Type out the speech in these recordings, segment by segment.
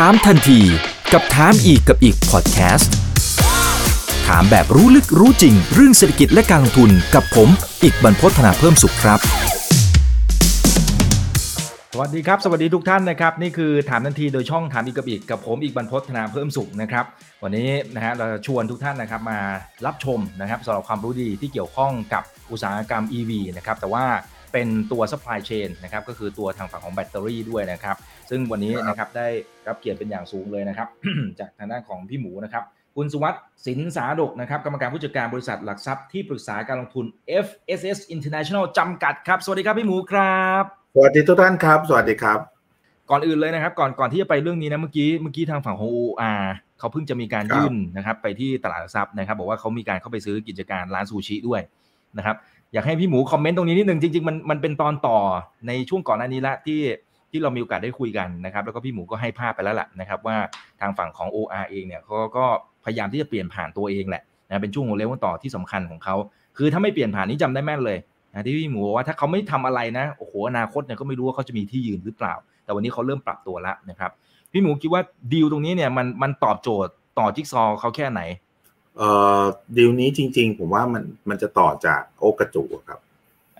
ถามทันทีกับถามอีกกับอีกพอดแคสต์ถามแบบรู้ลึกรู้จริง เรื่องเศรษฐกิจและการลงทุนกับผม อีกบรรพฒนาเพิ่มสุขครับ สวัสดีครับ สวัสดีทุกท่านนะครับ นี่คือถามทันทีโดยช่องถามอีกกับอีกกับผมอีกบรรพฒนาเพิ่มสุขนะครับ วันนี้นะฮะเราจะชวนทุกท่านนะครับมารับชมนะครับสำหรับความรู้ดีที่เกี่ยวข้องกับอุตสาหกรรม EV นะครับแต่ว่า เป็นตัว supply chain นะครับก็คือตัวทางฝั่งของแบตเตอรี่ด้วยนะครับ ซึ่งวันนี้นะครับได้รับเกียรติเป็นอย่างสูงเลยนะครับ จากทางด้านของพี่หมูนะครับคุณสุวัสด์สินสาดกนะครับกรรมการผู้จัดการบริษัทหลักทรัพย์ที่ปรึกษาการลงทุน FSS International จำกัดครับ สวัสดีครับพี่หมูครับ สวัสดีทุกท่านครับ สวัสดีครับ ก่อนอื่นเลยนะครับ ก่อนก่อนที่จะไปเรื่องนี้นะเมื่อกี้เมื่อกี้ทางฝั่งของ OR เขาเพิ่งจะมีการครับยื่นนะครับ ไปที่ตลาดหลักทรัพย์นะครับ บอกว่าเขามีการเข้าไปซื้อกิจการร้านซูชิด้วยนะครับ อยากให้พี่หมูคอมเมนต์ตรงนี้นิดนึงจริงๆมันมันเป็นตอนต่อในช่วงก่อนหน้านี้ละที่ที่เรามีโอกาสได้คุยกันนะครับ แล้วก็พี่หมูก็ให้ภาพไปแล้วล่ะนะครับ ว่าทางฝั่งของ OR เองเนี่ยเขาก็พยายามที่จะเปลี่ยนผ่านตัวเองแหละนะเป็นช่วงหัวเลี้ยวหัวต่อที่สำคัญของเขาคือถ้าไม่เปลี่ยนผ่านนี้จำได้แม่นเลยนะที่พี่หมูว่าถ้าเขาไม่ทำอะไรนะโอ้โหอนาคตเนี่ยก็ไม่รู้ว่าเขาจะมีที่ยืนหรือเปล่า แต่วันนี้เขาเริ่มปรับตัวแล้วนะครับพี่หมูคิดว่าดีลตรงนี้เนี่ยมันมันตอบโจทย์ต่อจิ๊กซอว์เขาแค่ไหน ดีลนี้จริง ๆ ผมว่ามันมันจะต่อจากโอกระจูครับ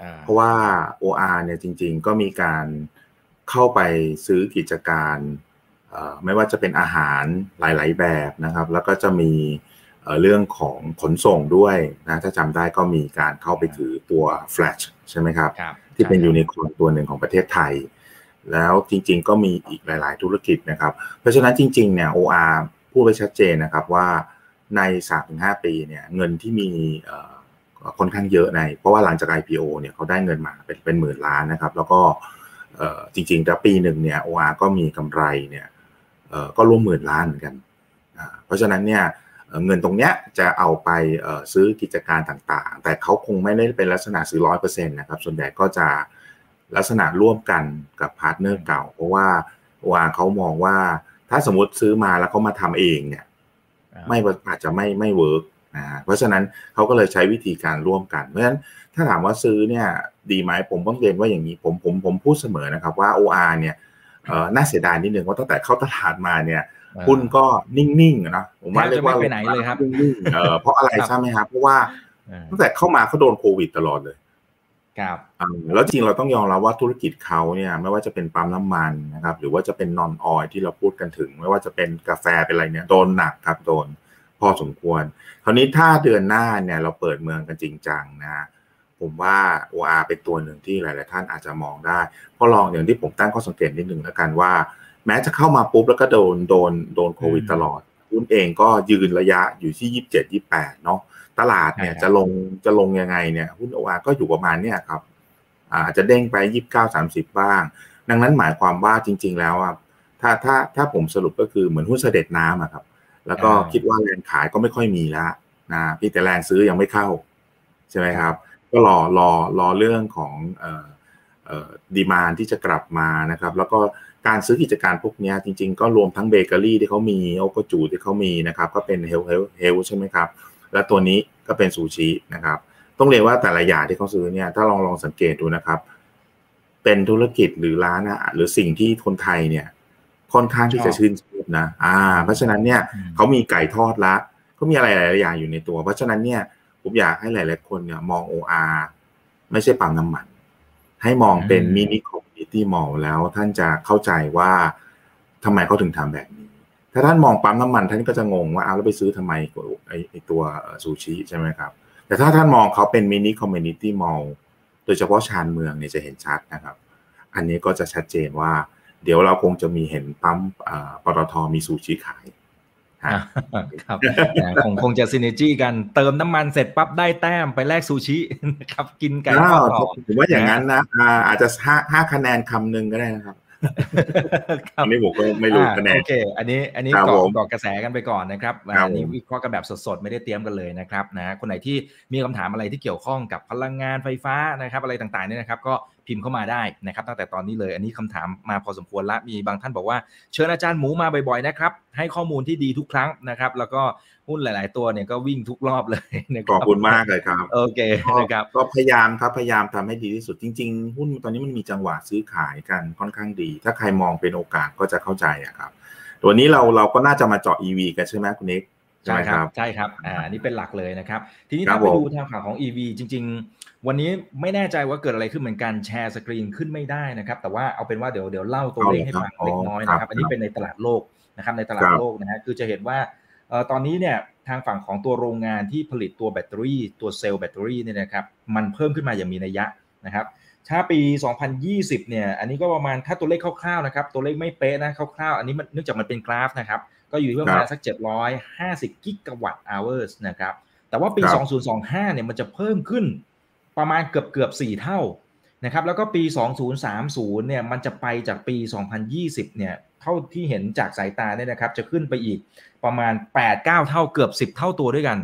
อ่าเพราะว่า OR เนี่ยจริง ๆ ก็มีการเข้าไปซื้อกิจการเอ่อไม่ว่าจะเป็นอาหารหลาย ๆ แบบนะครับ แล้วก็จะมีเอ่อเรื่องของขนส่งด้วยนะถ้าจำได้ก็มีการเข้าไปถือตัว Flash ใช่ไหมครับครับที่เป็นใช่ยูนิคอร์นตัวหนึ่งของประเทศไทย แล้วจริง ๆ ก็มีอีกหลาย ๆ ธุรกิจนะครับ เพราะฉะนั้นจริง ๆ เนี่ย OR พูดไว้ชัดเจนนะครับว่า ใน 3-5 ปีเนี่ยเงินที่มีค่อนข้างเยอะใน เพราะว่าหลังจาก IPO เนี่ยเขาได้เงินมาเป็นเป็นหมื่นล้านนะครับ แล้วก็จริงๆแต่ปีหนึ่งเนี่ย OR ก็มีกำไรเนี่ยก็ร่วมหมื่นล้านเหมือนกัน เพราะฉะนั้นเนี่ยเงินตรงเนี้ยจะเอาไปซื้อกิจการต่างๆ แต่เขาคงไม่ได้เป็นลักษณะซื้อร้อยเปอร์เซ็นต์นะครับ ส่วนใหญ่ก็จะลักษณะร่วมกันกับ partner เก่า เพราะว่าว่าเขามองว่าถ้าสมมติซื้อมาแล้วเขามาทำเองเนี่ย ไม่อาจจะไม่ไม่ work นะฮะเพราะฉะนั้นเขาก็เลยใช้วิธีการร่วมกัน เพราะฉะนั้นถ้าถามว่าซื้อเนี่ยดีไหมผมต้องเรียนว่าอย่างนี้ผมผมผมพูดเสมอนะครับว่า OR เนี่ยเอ่อน่าเสียดายนิดนึงว่าตั้งแต่เข้าตลาดมาเนี่ยอ่าหุ้นก็นิ่งๆอะนะผมว่าแทบจะเรียกว่าไม่ไปไหนเลยครับนิ่งๆเออเพราะอะไรครับใช่ไหมครับเพราะว่าอ่าตั้งแต่เข้ามาเขาโดนโควิดตลอดเลย ครับแล้วจริงเราต้องยอมรับว่าธุรกิจเขาเนี่ยไม่ว่าจะเป็นปั๊มน้ำมันนะครับหรือว่าจะเป็น non-oil ที่เราพูดกันถึง ไม่ว่าจะเป็นกาแฟเป็นอะไรเนี่ยโดนหนักครับโดนพอสมควร คราวนี้ถ้าเดือนหน้าเนี่ยเราเปิดเมืองกันจริงจังนะผมว่า OR เป็นตัวหนึ่งที่หลาย ๆ ท่านอาจจะมองได้เพราะลองอย่างที่ผมตั้งข้อสังเกตนิดหนึ่งแล้วกันว่า แม้จะเข้ามาปุ๊บแล้วก็โดนโดนโดนโควิดตลอดหุ้นเองก็ยืนระยะอยู่ที่ยี่สิบเจ็ดยี่แปดเนาะ ตลาดเนี่ยใช่ครับจะลงจะลงยังไงเนี่ยหุ้น OR ก็อยู่ประมาณเนี่ยครับอาจจะเด้งไปยี่สิบเก้าสามสิบบ้าง ดังนั้นหมายความว่าจริง ๆ แล้วอะถ้าถ้าถ้าผมสรุปก็คือเหมือนหุ้นสะเด็ดน้ำอะครับ แล้วก็อ่าคิดว่าแรงขายก็ไม่ค่อยมีแล้วนะพี่แต่แรงซื้อยังไม่เข้า ใช่ไหมครับ ก็รอรอรอเรื่องของเอ่อเอ่อ demand ที่จะกลับมานะครับ แล้วก็การซื้อกิจการพวกเนี้ยจริง ๆ ก็รวมทั้งเบเกอรี่ที่เขามีโอ้กะจู๋ที่เขามีนะครับ ก็เป็นเฮลเฮลเฮลใช่ไหมครับ และตัวนี้ก็เป็นซูชินะครับ ต้องเรียนว่าแต่ละอย่างที่เขาซื้อเนี่ย ถ้าลองลองสังเกตดูนะครับ เป็นธุรกิจหรือร้านอาหารหรือสิ่งที่คนไทยเนี่ยค่อนข้างที่จะชื่นชอบนะ อ่า เพราะฉะนั้นเนี่ยอืมเขามีไก่ทอดละเขามีอะไรหลายๆอย่างอยู่ในตัว เพราะฉะนั้นเนี่ยผมอยากให้หลาย ๆ คนเนี่ยมอง OR ไม่ใช่ปั๊มน้ำมัน ให้มองเป็นอืมมินิคอมมิตี้มอลแล้วท่านจะเข้าใจว่าทำไมเขาถึงทำแบบนี้ ถ้าท่านมองปั๊มน้ำมันท่านก็จะงงว่าเอาแล้วไปซื้อทำไมไอ้ไอ้ตัวซูชิใช่ไหมครับ แต่ถ้าท่านมองเขาเป็น mini community mall โดยเฉพาะชานเมืองเนี่ยจะเห็นชัดนะครับ อันนี้ก็จะชัดเจนว่า เดี๋ยวเราคงจะมีเห็นปั๊มอ่าปตทมีซูชิขายฮะอ่าครับอ่าคงคงจะ synergy กันเติมน้ำมันเสร็จปั๊บได้แต้มไปแลกซูชินะครับ กินไก่ทอ้าอวดต่อผมว่าอย่างนั้นนะอ่าอาจจะห้าห้าคะแนนคำหนึ่งก็ได้นะครับครับ อันนี้ผมก็ไม่รู้อ่าคะแนนโอเค อันนี้อันนี้ครับเกาะผมเกาะกระแสกันไปก่อนนะครับครับอันนี้ผมวิเคราะห์กันแบบสดๆ ไม่ได้เตรียมกันเลยนะครับนะคนไหนที่มีคำถามอะไรที่เกี่ยวข้องกับพลังงานไฟฟ้านะครับ อะไรต่างๆเนี่ยนะครับ ก็ พิมพ์เข้ามาได้นะครับตั้งแต่ตอนนี้เลยอันนี้คำถามมาพอสมควรละมีบางท่านบอกว่าเชิญอาจารย์หมูมาบ่อยๆนะครับให้ข้อมูลที่ดีทุกครั้งนะครับ แล้วก็หุ้นหลาย ๆ ตัวเนี่ยก็วิ่งทุกรอบเลยนะคขรัอบคุณมากเลยครับโอเคนะครับก็พยายามครับพยายามทำให้ดีที่สุดจริง ๆ หุ้นตอนนี้มันมีจังหวะซื้อขายกันค่อนข้างดี ถ้าใครมองเป็นโอกาสก็จะเข้าใจอะครับวันนี้เราเราก็น่าจะมาเจาะ EV กันใช่ไหมคุณนิกใช่ครับใช่ครับอ่านี่เป็นหลักเลยนะครับ ทีนี้ครัถ้าบไปผมดูทางฝั่งของ EV จริง ๆ วันนี้ไม่แน่ใจว่าเกิดอะไรขึ้นเหมือนกันแชร์สกรีนขึ้นไม่ได้นะครับ แต่ว่าเอาเป็นว่าเดี๋ยวเดี๋ยวเล่าตัวเลขให้ฟังเล็กน้อยนะครับ อันนี้เป็นในตลาดโลกนะครับในตลาดโลกนะฮะคือจะเห็นว่าเอ่อตอนนี้เนี่ยทางฝั่งของตัวโรงงานที่ผลิตตัวแบตเตอรี่ ตัวเซลล์แบตเตอรี่เนี่ยนะครับมันเพิ่มขึ้นมาอย่างมีนัยยะนะครับถ้าปี 2020 เนี่ย อันนี้ก็ประมาณถ้าตัวเลขคร่าวๆนะครับ ตัวเลขไม่เป๊ะนะคร่าวๆ อันนี้มันเนื่องจากมันเป็นกราฟนะครับ ก็อยู่ที่ประมาณสัก 750 กิกะวัตต์ hours นะครับ แต่ว่าปีครับ2025 เนี่ย มันจะเพิ่มขึ้น ประมาณเกือบเกือบๆ4เท่านะครับแล้วก็ปี 2030เนี่ยมันจะไปจากปี 2020เนี่ยเท่าที่เห็นจากสายตาเนี่ยนะครับจะขึ้นไปอีกประมาณ 8-9 เท่าเกือบ 10 เท่าตัวด้วยกัน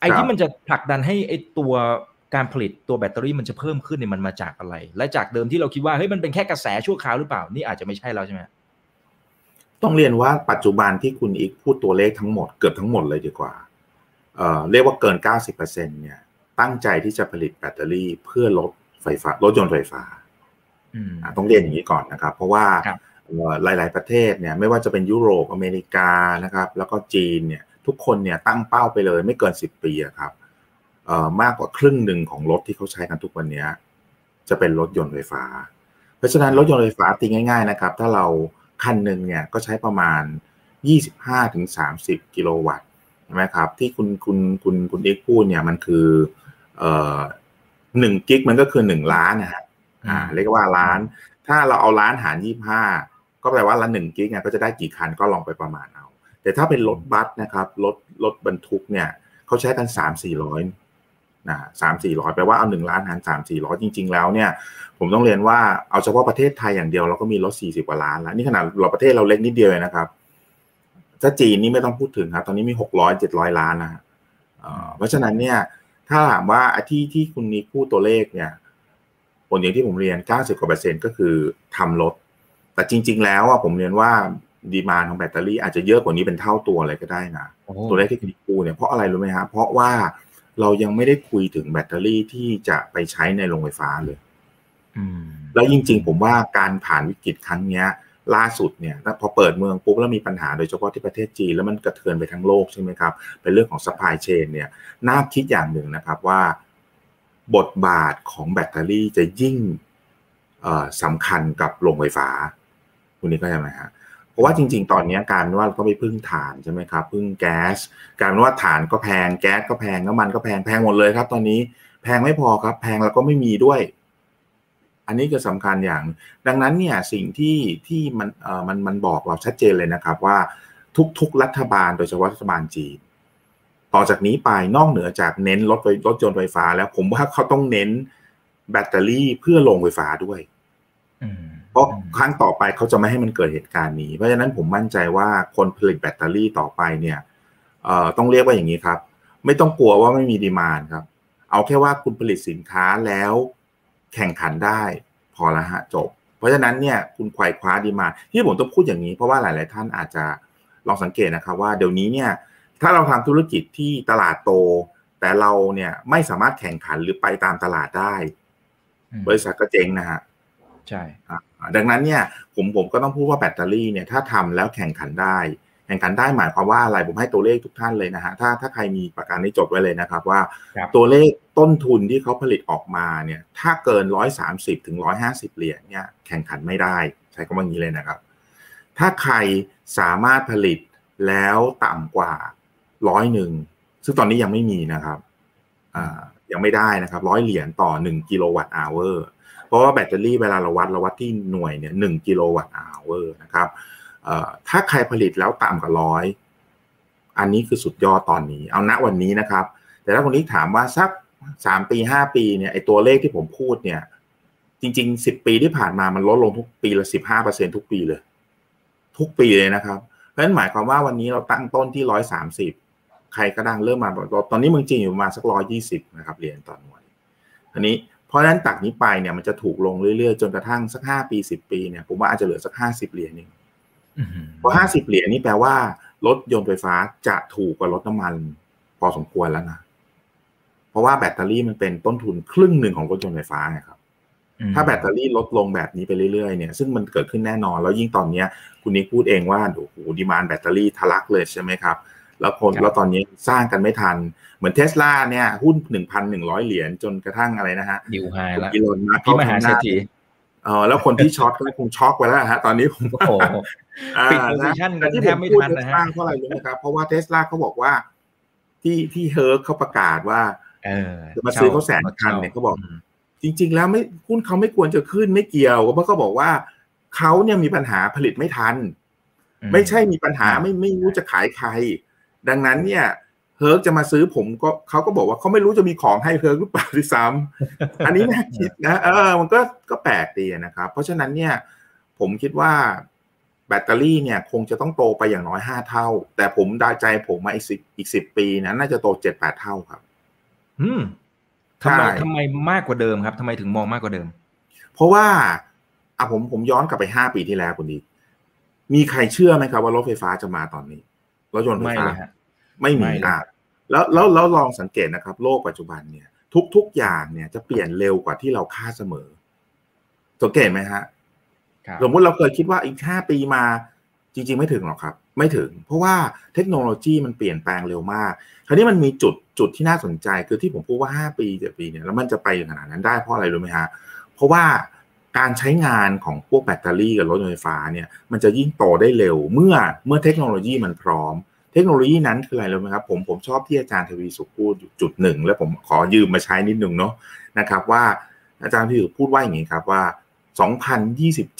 ไอ้ครับที่มันจะผลักดันให้ไอ้ตัวการผลิตตัวแบตเตอรี่มันจะเพิ่มขึ้นเนี่ยมันมาจากอะไร และจากเดิมที่เราคิดว่าเฮ้ยมันเป็นแค่กระแสชั่วคราวหรือเปล่านี่อาจจะไม่ใช่แล้วใช่ไหมต้องเรียนว่าปัจจุบันที่คุณอีกพูดตัวเลขทั้งหมดเกือบทั้งหมดเลยดีกว่าเอ่อเรียกว่าเกิน 90%เนี่ย ตั้งใจที่จะผลิตแบตเตอรี่เพื่อลดไฟฟ้า รถยนต์ไฟฟ้าอืมอะต้องเรียนอย่างนี้ก่อนนะครับ เพราะว่าครับเอ่อหลาย ๆ ประเทศเนี่ยไม่ว่าจะเป็นยุโรปอเมริกานะครับ แล้วก็จีนเนี่ย ทุกคนเนี่ยตั้งเป้าไปเลยไม่เกิน10ปีอะครับเอ่อมากกว่าครึ่งหนึ่งของรถที่เขาใช้กันทุกวันเนี้ยจะเป็นรถยนต์ไฟฟ้า เพราะฉะนั้นรถยนต์ไฟฟ้าตีง่าย ๆ นะครับ ถ้าเราคันหนึ่งเนี่ยก็ใช้ประมาณ 25-30 กิโลวัตต์ใช่ไหมครับ ที่คุณคุณคุณคุณเอกพูดเนี่ยมันคือเอ่อ หนึ่งกิกมันก็คือหนึ่งล้านนะฮะอ่า เรียกว่าล้าน ถ้าเราเอาล้านหารยี่ห้าก็แปลว่าละหนึ่งกิกเนี่ยก็จะได้กี่คันก็ลองไปประมาณเอา แต่ถ้าเป็นรถบัสนะครับรถรถบรรทุกเนี่ยเขาใช้กันสามสี่ร้อยนะสามสี่ร้อยแปลว่าเอาหนึ่งล้านหารสามสี่ร้อยจริง ๆ แล้วเนี่ยผมต้องเรียนว่าเอาเฉพาะประเทศไทยอย่างเดียวเราก็มีรถสี่สิบกว่าล้านแล้ว นี่ขนาดเราประเทศเราเล็กนิดเดียวเองนะครับถ้าจีนนี่ไม่ต้องพูดถึงครับตอนนี้มีหกร้อยเจ็ดร้อยล้านนะฮะเอ่อเพราะฉะนั้นเนี่ย ถ้าถามว่าไอ้ที่ที่คุณนิกพูดตัวเลขเนี่ยผลอย่างที่ผมเรียน 90กว่าเปอร์เซ็นต์ก็คือทำรถแต่จริง ๆ แล้วอะผมเรียนว่าดีมานของแบตเตอรี่อาจจะเยอะกว่านี้เป็นเท่าตัวเลยก็ได้นะโอ้ตัวเลขที่คุณนิกพูดเนี่ยเพราะอะไรรู้ไหมฮะเพราะว่าเรายังไม่ได้คุยถึงแบตเตอรี่ที่จะไปใช้ในโรงไฟฟ้าเลยอืมแล้วจริง ๆ ผมว่าการผ่านวิกฤตครั้งเนี้ย ล่าสุดเนี่ยพอเปิดเมืองปุ๊บแล้วมีปัญหาโดยเฉพาะที่ประเทศจีนแล้วมันกระเทือนไปทั้งโลกใช่ไหมครับ เป็นเรื่องของ supply chain เนี่ยน่าคิดอย่างหนึ่งนะครับว่าบทบาทของแบตเตอรี่จะยิ่งสำคัญกับโรงไฟฟ้าคุณนี่ก็ใช่ไหมฮะเพราะว่าจริง ๆ ตอนนี้การนว่าเราก็ไปพึ่งถ่านใช่ไหมครับพึ่งแก๊สการนว่าถ่านก็แพงแก๊สก็แพงน้ำมันก็แพงแพงหมดเลยครับ ตอนนี้แพงไม่พอครับ แพงแล้วก็ไม่มีด้วย อันนี้คือสำคัญอย่าง ดังนั้นเนี่ยสิ่งที่ที่มันเอ่อมันมันบอกเราชัดเจนเลยนะครับว่าทุกๆ รัฐบาลโดยเฉพาะรัฐบาลจีนต่อจากนี้ไปนอกเหนือจากเน้นรถไฟรถยนต์ไฟฟ้า แล้วผมว่าเขาต้องเน้นแบตเตอรี่เพื่อลงไฟฟ้าด้วยอืมเพราะครั้งต่อไปเขาจะไม่ให้มันเกิดเหตุการณ์นี้ เพราะฉะนั้นผมมั่นใจว่าคนผลิตแบตเตอรี่ต่อไปเนี่ยเอ่อต้องเรียกว่าอย่างนี้ครับ ไม่ต้องกลัวว่าไม่มีดีมานครับ เอาแค่ว่าคุณผลิตสินค้าแล้ว แข่งขันได้พอละฮะจบ เพราะฉะนั้นเนี่ยคุณควายคว้าดีมานที่ผมต้องพูดอย่างนี้เพราะว่าหลาย ๆ ท่านอาจจะลองสังเกตนะครับว่าเดี๋ยวนี้เนี่ยถ้าเราทำธุรกิจที่ตลาดโต แต่เราเนี่ยไม่สามารถแข่งขันหรือไปตามตลาดได้อืมบริษัทก็เจ๊งนะฮะใช่อ่าดังนั้นเนี่ยผมผมก็ต้องพูดว่าแบตเตอรี่เนี่ยถ้าทำแล้วแข่งขันได้ แข่งขันได้หมายความว่าอะไรผมให้ตัวเลขทุกท่านเลยนะฮะถ้าถ้าใครมีประกันนี้จดไว้เลยนะครับว่าครับตัวเลขต้นทุนที่เขาผลิตออกมาเนี่ยถ้าเกินร้อยสามสิบถึงร้อยห้าสิบเหรียญเนี่ยแข่งขันไม่ได้ ใช้คำว่างี้เลยนะครับ ถ้าใครสามารถผลิตแล้วต่ำกว่าร้อยหนึ่งซึ่งตอนนี้ยังไม่มีนะครับอ่ายังไม่ได้นะครับร้อยเหรียญต่อหนึ่ง kilowatt hour เพราะว่าแบตเตอรี่เวลาเราวัดเราวัดที่หน่วยเนี่ยหนึ่ง kilowatt hour นะครับเอ่อ ถ้าใครผลิตแล้วต่ำกว่าร้อยอันนี้คือสุดยอดตอนนี้ เอาณวันนี้นะครับ แต่ถ้าคนนี้ถามว่าสักสามปีห้าปีเนี่ยไอตัวเลขที่ผมพูดเนี่ย จริงๆสิบปีที่ผ่านมามันลดลงทุกปีละสิบห้าเปอร์เซ็นทุกปีเลย ทุกปีเลยนะครับ เพราะฉะนั้นหมายความว่าวันนี้เราตั้งต้นที่ร้อยสามสิบใครก็ดังเริ่มมาตอนนี้เมืองจีนอยู่ประมาณสักร้อยยี่สิบนะครับเหรียญต่อหน่วยอันนี้เพราะฉะนั้นตักนี้ไปเนี่ยมันจะถูกลงเรื่อยๆ จนกระทั่งสักห้าปีสิบปีเนี่ยผมว่าอาจจะเหลือสักห้าสิบเหรียญเอง เพราะห้าสิบเหรียญนี่แปลว่า รถยนต์ไฟฟ้าจะถูกกว่ารถน้ำมัน พอสมควรแล้วนะ เพราะว่าแบตเตอรี่มันเป็นต้นทุนครึ่งหนึ่งของรถยนต์ไฟฟ้าไงครับ ถ้าแบตเตอรี่ลดลงแบบนี้ไปเรื่อยๆเนี่ย ซึ่งมันเกิดขึ้นแน่นอน แล้วยิ่งตอนเนี้ย คุณนิกพูดเองว่าโอ้โห demand แบตเตอรี่ทะลักเลยใช่ไหมครับแล้วคนแล้วตอนนี้สร้างกันไม่ทัน เหมือนเทสลาเนี่ย หุ้นหนึ่งพันหนึ่งร้อยเหรียญจนกระทั่งอะไรนะฮะ new high แล้วอีลอนมัสก์นี่มหาเศรษฐีเออแล้วคนที่ short ก็คงช็อกไปแล้วฮะตอนนี้ผมโอ้โหปิด position กันแทบไม่ทันนะฮะที่ผมพูดเทสลาเพราะอะไรรู้ไหมครับ เพราะว่าเทสลาเขาบอกว่า ที่ที่เฮิร์กเขาประกาศว่าเออจะมาซื้อเขาแสนคันเนี่ยเขาบอก จริง ๆ แล้วไม่หุ้นเขาไม่ควรจะขึ้นไม่เกี่ยวเพราะเขาบอกว่าเขาเนี่ยมีปัญหาผลิตไม่ทัน ไม่ใช่มีปัญหาไม่ไม่รู้จะขายใคร ดังนั้นเนี่ย เฮิร์กจะมาซื้อผมก็เขาก็บอกว่าเขาไม่รู้จะมีของให้เฮิร์กหรือเปล่าด้วยซ้ำอันนี้น่าคิดนะเออมันก็ก็แปลกดีนะครับ เพราะฉะนั้นเนี่ย ผมคิดว่าแบตเตอรี่เนี่ยคงจะต้องโตไปอย่างน้อยห้าเท่า แต่ผมเดาใจผมมาอีกสิบอีกสิบปีนะน่าจะโตเจ็ดแปดเท่าครับ อืมทำไมใช่ทำไมมากกว่าเดิมครับทำไมถึงมองมากกว่าเดิม เพราะว่าอะผมผมย้อนกลับไปห้าปีที่แล้วคุณดี มีใครเชื่อไหมครับว่ารถไฟฟ้าจะมาตอนนี้รถยนต์ไฟไม่ฟ้าเลยฮะ ไม่มีไม่เลยอะแล้วแล้วแล้วลองสังเกตนะครับ โลกปัจจุบันเนี่ย ทุกทุกอย่างเนี่ยจะเปลี่ยนเร็วกว่าที่เราคาดเสมอ สังเกตไหมฮะครับสมมติเราเคยคิดว่าอีกห้าปีมาจริง ๆ ไม่ถึงหรอกครับ ไม่ถึง เพราะว่าเทคโนโลยีมันเปลี่ยนแปลงเร็วมาก คราวนี้มันมีจุดจุดที่น่าสนใจคือที่ผมพูดว่าห้าปีเจ็ดปีเนี่ยแล้วมันจะไปขนาดนั้นได้เพราะอะไรรู้ไหมฮะเพราะว่าการใช้งานของพวกแบตเตอรี่กับรถยนต์ไฟฟ้าเนี่ยมันจะยิ่งโตได้เร็วเมื่อเมื่อเทคโนโลยีมันพร้อม เทคโนโลยีนั้นคืออะไรรู้ไหมครับผมผมชอบที่อาจารย์ทวีสุขพูดจุดหนึ่ง แล้วผมขอยืมมาใช้นิดหนึ่งเนาะนะครับว่าอาจารย์ทวีสุขพูดว่าอย่างนี้ครับว่า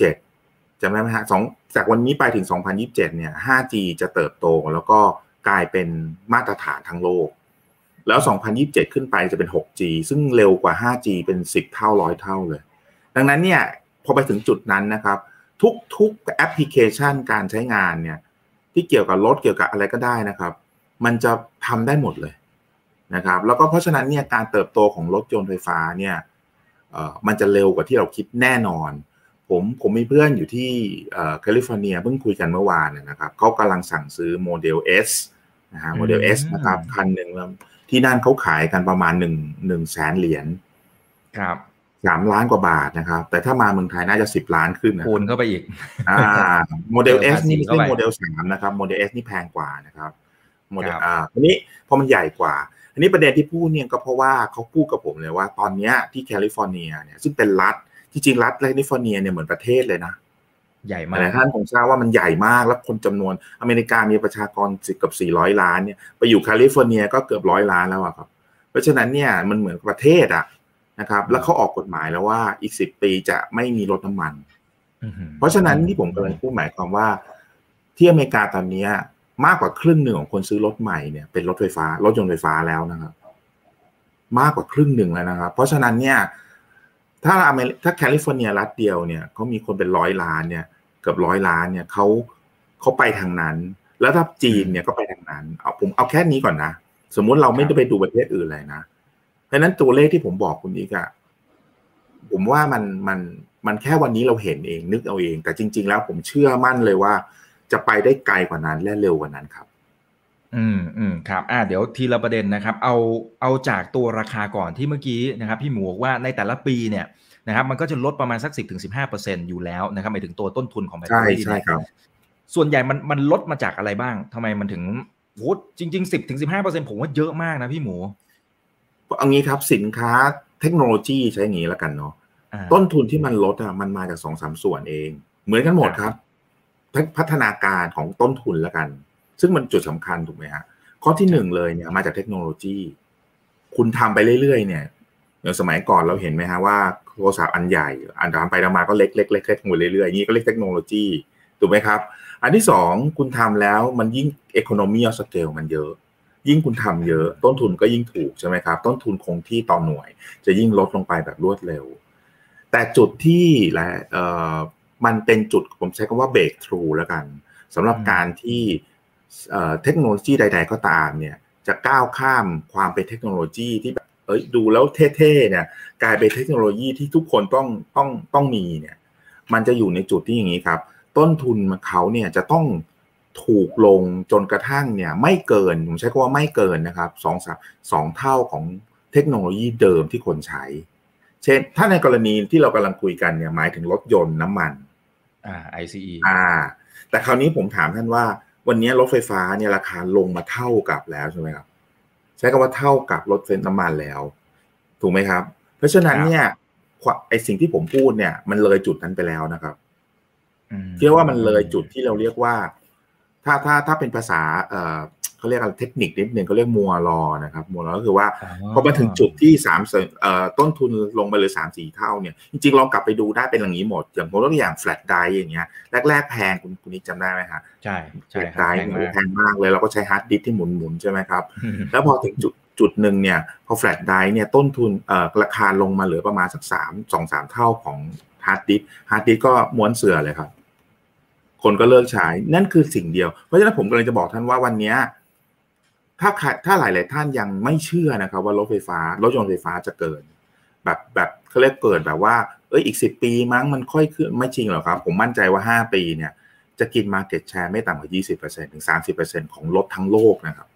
2027จำได้ไหมฮะสองจากวันนี้ไปถึง 2027 เนี่ย 5G จะเติบโตแล้วก็กลายเป็นมาตรฐานทั้งโลก แล้ว 2027 ขึ้นไปจะเป็น 6G ซึ่งเร็วกว่า 5G เป็น 10 เท่าร้อยเท่าเลย ดังนั้นเนี่ยพอไปถึงจุดนั้นนะครับ ทุกทุกแอปพลิเคชันการใช้งานเนี่ย ที่เกี่ยวกับรถเกี่ยวกับอะไรก็ได้นะครับ มันจะทำได้หมดเลยนะครับ แล้วก็เพราะฉะนั้นเนี่ยการเติบโตของรถยนต์ไฟฟ้าเนี่ยเอ่อมันจะเร็วกว่าที่เราคิดแน่นอน ผมผมมีเพื่อนอยู่ที่เอ่อแคลิฟอร์เนียเพิ่งคุยกันเมื่อวานนะนะครับเขากำลังสั่งซื้อโมเดล S นะฮะโมเดล S นะครับคันหนึ่งแล้วที่นั่นเขาขายกันประมาณหนึ่งหนึ่งแสนเหรียญครับ สามล้านกว่าบาทนะครับ แต่ถ้ามาเมืองไทยน่าจะสิบล้านขึ้นนะคูณเข้าไปอีกอ่าโมเดลเจอ S ภาษีนี่ไม่ใช่เข้าไปโมเดลสามนะครับโมเดล S นี่แพงกว่านะครับโมเดลครับอ่าทีนี้พอมันใหญ่กว่าอันนี้ประเด็นที่พูดเนี่ยก็เพราะว่าเขาพูดกับผมเลยว่า ตอนเนี้ยที่แคลิฟอร์เนียเนี่ยซึ่งเป็นรัฐที่จริงรัฐแคลิฟอร์เนียเนี่ยเหมือนประเทศเลยนะใหญ่มาหลายท่านคงทราบว่ามันใหญ่มากแล้วคนจำนวนอเมริกามีประชากรสิบกับสี่ร้อยล้านเนี่ยไปอยู่แคลิฟอร์เนียก็เกือบร้อยล้านแล้วอะครับ เพราะฉะนั้นเนี่ยมันเหมือนประเทศอะ นะครับ แล้วเขาออกกฎหมายแล้วว่าอีกสิบปีจะไม่มีรถน้ำมันอื้อหือเพราะฉะนั้นที่ผมกำลังพูดหมายความว่าที่อเมริกาตอนเนี้ยมากกว่าครึ่งหนึ่งของคนซื้อรถใหม่เนี่ยเป็นรถไฟฟ้ารถยนต์ไฟฟ้าแล้วนะครับ มากกว่าครึ่งหนึ่งแล้วนะครับ เพราะฉะนั้นเนี่ย ถ้าอเมริถ้าแคลิฟอร์เนียรัฐเดียวเนี่ยเขามีคนเป็นร้อยล้านเนี่ยเกือบร้อยล้านเนี่ยเขาเขาไปทางนั้น แล้วถ้าจีนเนี่ยก็ไปทางนั้น เอาผมเอาแค่นี้ก่อนนะ สมมุติเราไม่ได้ไปดูประเทศอื่นเลยนะ เพราะฉะนั้นตัวเลขที่ผมบอกคุณอีกอะผมว่ามันมันมันแค่วันนี้เราเห็นเองนึกเอาเอง แต่จริง ๆ แล้วผมเชื่อมั่นเลยว่า จะไปได้ไกลกว่านั้นและเร็วกว่านั้นครับ อืมอืมครับ อ่าเดี๋ยวทีละประเด็นนะครับ เอาเอาจากตัวราคาก่อนที่เมื่อกี้นะครับ พี่หมูบอกว่าในแต่ละปีเนี่ยนะครับ มันก็จะลดประมาณสักสิบถึงสิบห้าเปอร์เซ็นอยู่แล้วนะครับหมายถึงตัวต้นทุนของแบตเตอใช่รี่ใช่เนี่ยครับ ส่วนใหญ่มันมันลดมาจากอะไรบ้างทำไมมันถึงโหจริงๆสิบถึงสิบห้าเปอร์เซ็นผมว่าเยอะมากนะพี่หมู เอางี้ครับสินค้าเทคโนโลยีใช้อย่างนี้แล้วกันเนาะอ่าต้นทุนที่มันลดอะมันมาจากสองสามส่วนเอง เหมือนกันหมดครับทั้งพัฒนาการของต้นทุนแล้วกัน ซึ่งมันจุดสำคัญถูกไหมฮะข้อที่หนึ่งเลยเนี่ยมาจากเทคโนโลยี คุณทำไปเรื่อยๆ เนี่ยอย่างสมัยก่อนเราเห็นไหมฮะว่าโทรศัพท์อันใหญ่ อันทำไปทำมาก็เล็กๆเล็กๆเล็กๆหมดเรื่อยๆอย่างนี้ก็เรียกเทคโนโลยีถูกไหมครับ อันที่สองคุณทำแล้วมันยิ่ง economy of scale มันเยอะ ยิ่งคุณทำเยอะ ต้นทุนก็ยิ่งถูกใช่ไหมครับ ต้นทุนคงที่ต่อหน่วย จะยิ่งลดลงไปแบบรวดเร็ว แต่จุดที่และเอ่อมันเป็นจุดผมใช้คำว่า break through แล้วกันสำหรับอืมการที่เอ่อเทคโนโลยีใด ๆ ก็ตามเนี่ยจะก้าวข้ามความเป็นเทคโนโลยีที่แบบเอ้ยดูแล้วเท่ๆเนี่ยกลายเป็นเทคโนโลยีที่ทุกคนต้องต้องต้องมีเนี่ยมันจะอยู่ในจุดที่อย่างนี้ครับ ต้นทุนมันเขาเนี่ยจะต้อง ถูกลงจนกระทั่งเนี่ยไม่เกิน ผมใช้คำว่าไม่เกินนะครับสองสามสองเท่าของเทคโนโลยีเดิมที่คนใช้ เช่น ถ้าในกรณีที่เรากำลังคุยกันเนี่ยหมายถึงรถยนต์น้ำมันอ่า ICE อ่า แต่คราวนี้ผมถามท่านว่า วันนี้รถไฟฟ้าเนี่ยราคาลงมาเท่ากับแล้วใช่ไหมครับ ใช้คำว่าเท่ากับรถเฟนน้ำมันแล้ว ถูกไหมครับ เพราะฉะนั้นเนี่ยไอ้สิ่งที่ผมพูดเนี่ย มันเลยจุดนั้นไปแล้วนะครับเรียกว่ามันเลยจุดที่เราเรียกว่า ถ้าถ้าถ้าเป็นภาษาเอ่อเขาเรียกอะไรเทคนิคนิดนึงเขาเรียก Moore's Law นะครับ Moore's Law ก็คือว่าพอมาถึงจุดที่สามเอ่อต้นทุนลงไปเลยสามสี่เท่าเนี่ยจริงๆลองกลับไปดูได้เป็นอย่างนี้หมด อย่างผมตัวอย่าง flash drive อย่างเงี้ยแรกๆแพงคุณคุณนิกจำได้ไหมฮะใช่ใช่ไดแพงมากเลยเราก็ใช้ hard disk ที่หมุนๆใช่ไหมครับแล้วพอถึงจุดจุดหนึ่งเนี่ยพอ flash drive เนี่ยต้นทุนเอ่อราคาลงมาเหลือประมาณสักสามสองสามเท่าของ hard disk hard disk ก็ม้วนเสื่อเลยครับ คนก็เลิกใช้นั่นคือสิ่งเดียว เพราะฉะนั้นผมกำลังจะบอกท่านว่าวันนี้ถ้าถ้าหลาย ๆ ท่านยังไม่เชื่อนะครับ ว่ารถไฟฟ้ารถยนต์ไฟฟ้าจะเกิดแบบแบบเขาเรียกเกิดแบบว่าเอ้ยอีกสิบปีมั้งมันค่อยขึ้นไม่จริงหรอกครับ ผมมั่นใจว่าห้าปีเนี่ย จะกิน market share ไม่ต่ำกว่ายี่สิบเปอร์เซ็นต์ถึงสามสิบเปอร์เซ็นต์ของรถทั้งโลกนะครับ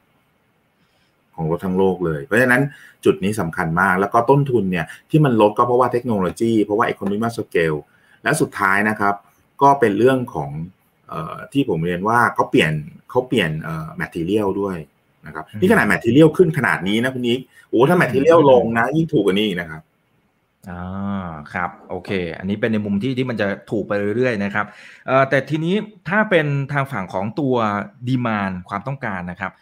ของรถทั้งโลกเลย เพราะฉะนั้นจุดนี้สำคัญมาก แล้วก็ต้นทุนเนี่ย ที่มันลดก็เพราะว่าเทคโนโลยี เพราะว่า economy scale และสุดท้ายนะครับ ก็เป็นเรื่องของ ที่ผมเรียนว่าเขาเปลี่ยนเขาเปลี่ยน material ด้วยนะครับนี่ขนาด material ขึ้นขนาดนี้นะคุณนิกโอ้ถ้า material ลงนะ ยิ่งถูกกว่านี้นะครับอ่าครับ โอเค อันนี้เป็นในมุมที่ที่มันจะถูกไปเรื่อยๆนะครับเอ่อแต่ทีนี้ถ้าเป็นทางฝั่งของตัวดีมานความต้องการนะครับ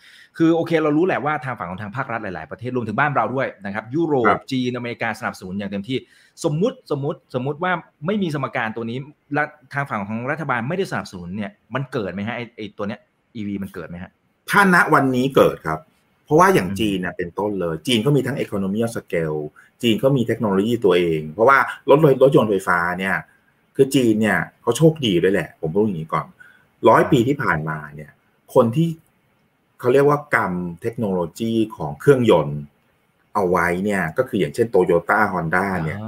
คือโอเคเรารู้แหละว่าทางฝั่งของทางภาครัฐหลาย ๆ ประเทศรวมถึงบ้านเราด้วยนะครับ ยุโรปจีนอเมริกาสนับสนุนอย่างเต็มที่ สมมุติสมมุติสมมุติว่าไม่มีสมการตัวนี้และทางฝั่งของรัฐบาลไม่ได้สนับสนุนเนี่ยมันเกิดไหมฮะไอไอตัวเนี้ย EV มันเกิดไหมฮะถ้าณวันนี้เกิดครับ เพราะว่าอย่างจีนเนี่ยเป็นต้นเลย จีนก็มีทั้ง economy of scale จีนก็มีเทคโนโลยีตัวเอง เพราะว่ารถรถยนต์ไฟฟ้าเนี่ยคือจีนเนี่ยเขาโชคดีด้วยแหละ ผมพูดอย่างนี้ก่อนร้อยปีที่ผ่านมาเนี่ย คนที่ เขาเรียกว่ากรรมเทคโนโลยีของเครื่องยนต์เอาไว้เนี่ย ก็คืออย่างเช่นโตโยต้าฮอนด้าเนี่ย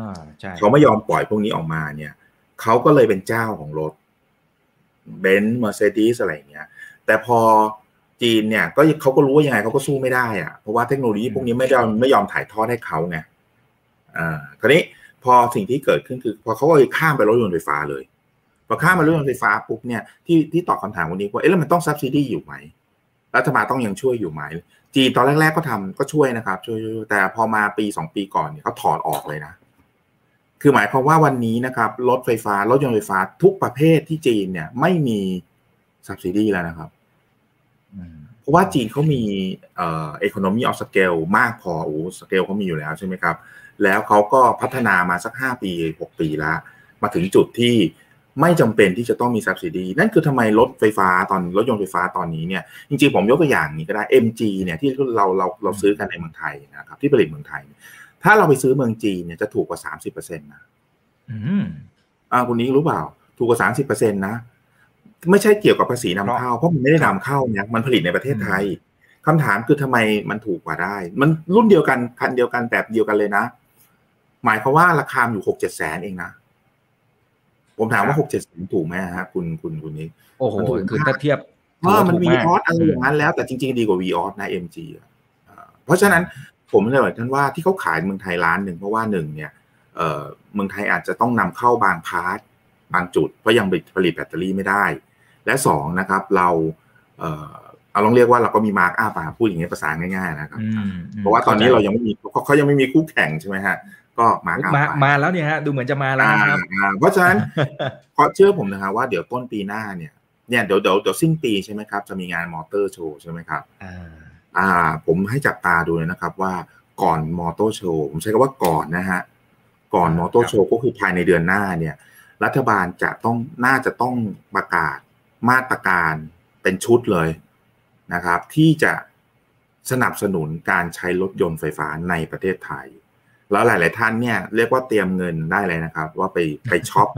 เขาไม่ยอมปล่อยพวกนี้ออกมาเนี่ยเขาก็เลยเป็นเจ้าของรถเบนซ์เมอร์เซเดสอะไรอย่างเงี้ย แต่พอจีนเนี่ยก็เขาก็รู้ว่ายังไงเขาก็สู้ไม่ได้อะเพราะว่าเทคโนโลยีพวกนี้ไม่ได้ไม่ยอมถ่ายทอดให้เขาไงอ่าคราวนี้พอสิ่งที่เกิดขึ้นคือ พอเขาก็ข้ามไปรถยนต์ไฟฟ้าเลยพอข้ามมารถยนต์ไฟฟ้าปุ๊บเนี่ยที่ที่ตอบคาถามวันนี้ว่าเอ๊ะแล้วมันต้องซับซิดีอยู่ไหม รัฐบาลต้องยังช่วยอยู่ไหมจีนตอนแรก ๆก็ทำก็ช่วยนะครับ ช่วยแต่พอมาปีสองปีก่อนเนี่ยเขาถอดออกเลยนะ คือหมายความว่าวันนี้นะครับรถไฟฟ้ารถยนต์ไฟฟ้าทุกประเภทที่จีนเนี่ย ไม่มีซับซิดีแล้วนะครับเพราะว่าจีนเขามีเอ่อ economy of scale มากพอโอ้สเกลเขามีอยู่แล้วใช่ไหมครับ แล้วเขาก็พัฒนามาสักห้าปีหกปีแล้วมาถึงจุดที่ ไม่จำเป็นที่จะต้องมี subsidy นั่นคือทำไมรถไฟฟ้าตอนรถยนต์ไฟฟ้าตอนนี้เนี่ยจริงๆผมยกตัวอย่างนี้ก็ได้ MG เนี่ยที่เราเราเราซื้อกันในเมืองไทยนะครับที่ผลิตเมืองไทย ถ้าเราไปซื้อเมืองจีนเนี่ยจะถูกกว่าสามสิบเปอร์เซ็นต์นะอืมอ่าคุณนี้รู้เปล่า ถูกกว่าสามสิบเปอร์เซ็นต์นะ ไม่ใช่เกี่ยวกับภาษีนำเข้าเพราะมันไม่ได้นำเข้าเนี่ยมันผลิตในประเทศไทยคำถามคือทำไมมันถูกกว่าได้ มันรุ่นเดียวกันคันเดียวกันแบบเดียวกันเลยนะ หมายความว่าราคาอยู่หกเจ็ดแสนเองนะ ผมถามว่าหกเจ็ดแสนถูกไหมฮะคุณคุณคุณนี้โอ้โหคือถ้าเทียบว่ามันวีออสอะไรอย่างนั้นแล้วแต่จริงๆ ดีกว่าวีออสนะเอ็มจีเพราะฉะนั้นผมเลยบอกท่านว่าที่เขาขายเมืองไทยร้านหนึ่งเพราะว่าหนึ่งเนี่ยเมืองไทยอาจจะต้องนำเข้าบาง part บางจุด เพราะยังผลิตแบตเตอรี่ไม่ได้ และสองนะครับเราเออเอาลองเรียกว่าเราก็มี markup พูดอย่างนี้ภาษาง่ายๆนะครับ เพราะว่าตอนนี้เรายังไม่มีเขายังไม่มีคู่แข่งใช่ไหมฮะ ก็ markup มาแล้วเนี่ยฮะดูเหมือนจะมาแล้วครับเพราะฉะนั้นเพราะเชื่อผมนะครับว่าเดี๋ยวต้นปีหน้าเนี่ยเนี่ยเดี๋ยวเดี๋ยวเดี๋ยวสิ้นปีใช่ไหมครับ จะมีงาน motor show ใช่ไหมครับอ่า ผมให้จับตาดูเลยนะครับ ว่าก่อนมอเตอร์โชว์ผมใช้คำว่าก่อนนะฮะก่อนมอเตอร์โชว์ก็คือภายในเดือนหน้าเนี่ย รัฐบาลจะต้องน่าจะต้องประกาศมาตรการเป็นชุดเลยนะครับ ที่จะสนับสนุนการใช้รถยนต์ไฟฟ้าในประเทศไทย แล้วหลาย ๆ ท่านเนี่ยเรียกว่าเตรียมเงินได้เลยนะครับ ว่าไปไปช็อป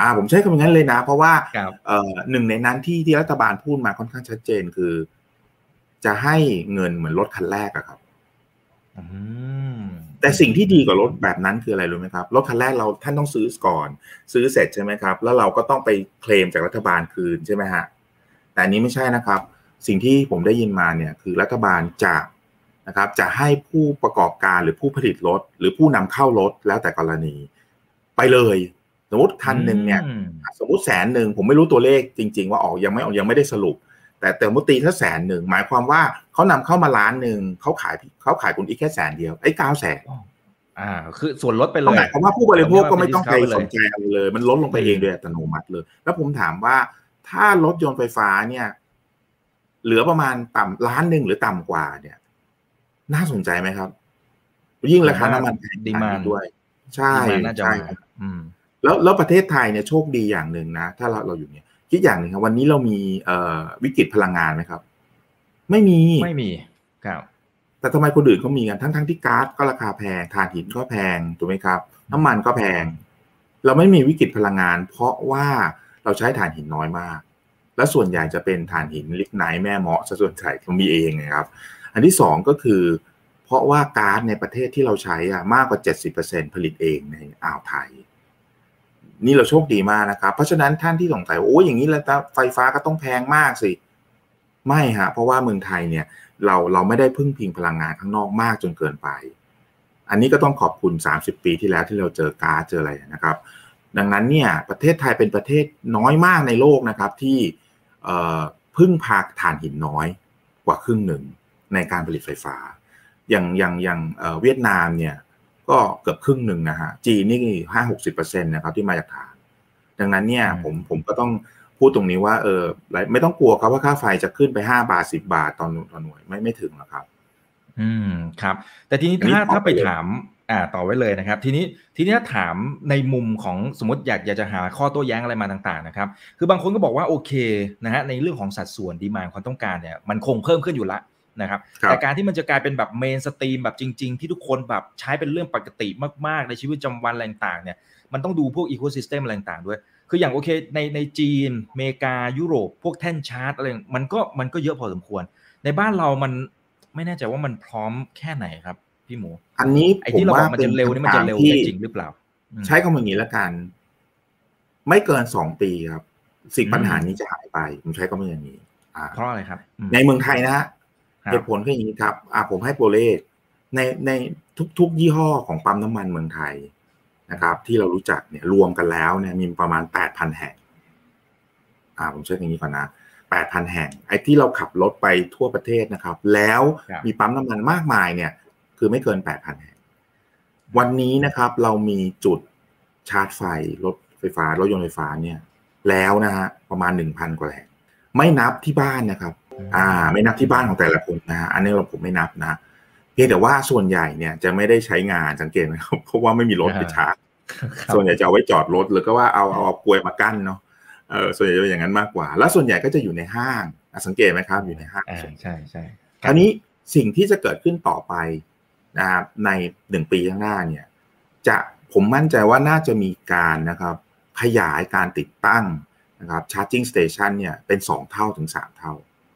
อ่าผมใช้คำนั้นเลยนะ เพราะว่าเอ่อหนึ่งในนั้นที่ที่รัฐบาลพูดมาค่อนข้างชัดเจนคือ จะให้เงินเหมือนรถคันแรกอะครับแต่สิ่งที่ดีกว่ารถแบบนั้นคืออะไรรู้ไหมครับรถคันแรกเราท่านต้องซื้อก่อน ซื้อเสร็จใช่ไหมครับ แล้วเราก็ต้องไปเคลมจากรัฐบาลคืนใช่ไหมฮะแต่อันนี้ไม่ใช่นะครับ สิ่งที่ผมได้ยินมาเนี่ย คือรัฐบาลจะ นะครับจะให้ผู้ประกอบการหรือผู้ผลิตรถ หรือผู้นำเข้ารถแล้วแต่กรณี ไปเลยสมมติคันหนึ่งเนี่ยอืมสมมติแสนหนึ่งผมไม่รู้ตัวเลขจริง ๆ ว่าออกยังไม่ออกยังไม่ได้สรุป แต่แต่มุติถ้าแสนหนึ่งหมายความว่าเขานำเข้ามาล้านหนึ่งเขาขายเขาขายคุณอีกแค่แสนเดียวไอ้เก้าแสนอ่า คือส่วนลดไปเลก็ยหมายความว่าผู้บริโภคก็ไม่ต้องไปเรียกว่าสนใจอะไรเลย มันลดลงไปเองโดยอัตโนมัติเลย แล้วผมถามว่าถ้ารถยนต์ไฟฟ้าเนี่ย เหลือประมาณต่ำล้านหนึ่งหรือต่ำกว่าเนี่ย น่าสนใจไหมครับ ยิ่งราคาน้ำมันแพงดีมานด้วย ใช่ดีมานน่าจะใช่มาอืมแล้วแล้วประเทศไทยเนี่ยโชคดีอย่างหนึ่งนะ ถ้าเราเราอยู่เนี่ยคิดอย่างหนึ่งครับ วันนี้เรามีเอ่อวิกฤตพลังงานไหมครับ ไม่มีไม่มีครับแต่ทำไมคนอื่นเขามีกันทั้งทั้งที่ก๊าซก็ราคาแพงถ่านหินก็แพงถูกไหมครับ น้ำมันก็แพง เราไม่มีวิกฤตพลังงาน เพราะว่าเราใช้ถ่านหินน้อยมาก และส่วนใหญ่จะเป็นถ่านหินลิกไนท์แม่เมาะซะส่วนใหญ่เรามีเองนะครับ อันที่สองก็คือ เพราะว่าก๊าซในประเทศที่เราใช้อะมากกว่า 70%ผลิตเองในอ่าวไทย นี่เราโชคดีมากนะครับ เพราะฉะนั้นท่านที่สงสัยโอ้ยอย่างนี้แล้วไฟฟ้าก็ต้องแพงมากสิ ไม่ฮะเพราะว่าเมืองไทยเนี่ยเราเราไม่ได้พึ่งพิงพลังงานข้างนอกมากจนเกินไป อันนี้ก็ต้องขอบคุณ 30 ปีที่แล้วที่เราเจอก๊าซเจออะไรนะครับ ดังนั้นเนี่ยประเทศไทยเป็นประเทศน้อยมากในโลกนะครับที่พึ่งพาถ่านหินน้อยกว่าครึ่งหนึ่ง ในการผลิตไฟฟ้า อย่างอย่างอย่างเอ่อเวียดนามเนี่ยก็เกือบครึ่งหนึ่งนะฮะจีนนี่ห้าหกสิบเปอร์เซ็นต์นะครับที่มาจากถ่านดังนั้นเนี่ยอืมผมผมก็ต้องพูดตรงนี้ว่าเออไม่ต้องกลัวครับว่าค่าไฟจะขึ้นไปห้าบาทสิบาทตอนต่อหน่วยไม่ไม่ถึงหรอกครับ อืมครับ แต่ทีนี้อันนี้ถ้าตอบถ้าไปไปเลยถามอ่าต่อไว้เลยนะครับ ทีนี้ทีนี้ถ้าถามในมุมของสมมติอยากอยากจะหาข้อโต้แย้งอะไรมาต่างๆนะครับ คือบางคนก็บอกว่าโอเคนะฮะในเรื่องของสัดส่วนดีมานความต้องการเนี่ยมันคงเพิ่มขึ้นอยู่ละ นะครับครับแต่การที่มันจะกลายเป็นแบบ mainstream แบบจริง ๆ ที่ทุกคนแบบใช้เป็นเรื่องปกติมากๆ ในชีวิตประจำวันอะไรต่างๆเนี่ยมันต้องดูพวก ecosystem อะไรต่างๆด้วย คืออย่างโอเคในในจีนอเมริกายุโรป พวกแท่นชาร์จอะไรมันก็มันก็เยอะพอสมควร ในบ้านเรามันไม่แน่ใจว่ามันพร้อมแค่ไหนครับพี่หมู อันนี้ไอ้ผมที่เราบว่าอกมันเป็จะนเร็วนี่มันคำจะถามเร็วที่ได้จริงหรือเปล่าอืมใช้คำว่าอย่างนี้แล้วกัน ไม่เกินสองปีครับ สิ่งอืมปัญหานี้จะหายไปผมใช้คำว่าอย่างนี้อ่าเพราะอะไรครับอืมในเมืองไทยนะฮะครับ เหตุผลคืออย่างนี้ครับอ่าผมให้ตัวเลขในในทุกๆ ยี่ห้อของปั๊มน้ำมันเมืองไทยนะครับ ที่เรารู้จักเนี่ยรวมกันแล้วเนี่ยมีประมาณแปดพันแห่งอ่าผมเช็คอย่างนี้ก่อนนะแปดพันแห่ง ไอ้ที่เราขับรถไปทั่วประเทศนะครับ แล้วครับมีปั๊มน้ำมันมากมายเนี่ย คือไม่เกินแปดพันแห่ง วันนี้นะครับเรามีจุดชาร์จไฟรถไฟฟ้ารถยนต์ไฟฟ้าเนี่ย แล้วนะฮะประมาณหนึ่งพันกว่าแห่ง ไม่นับที่บ้านนะครับ อ่า ไม่นับที่บ้านของแต่ละคนนะฮะอันนี้เราผมไม่นับนะเพียงแต่ว่าส่วนใหญ่เนี่ยจะไม่ได้ใช้งานสังเกตไหมครับเพราะว่าไม่มีรถไปชาร์จครับส่วนใหญ่จะเอาไว้จอดรถหรือก็ว่าเอาเอาเอากลวยมากั้นเนาะเออส่วนใหญ่จะเป็นอย่างนั้นมากกว่า แล้วส่วนใหญ่ก็จะอยู่ในห้างอะสังเกตไหมครับอยู่ในห้างอ่าใช่ใช่คราวนี้สิ่งที่จะเกิดขึ้นต่อไปนะครับในหนึ่งปีข้างหน้าเนี่ย จะผมมั่นใจว่าน่าจะมีการนะครับ ขยายการติดตั้งนะครับ charging station เนี่ยเป็นสองเท่าถึงสามเท่า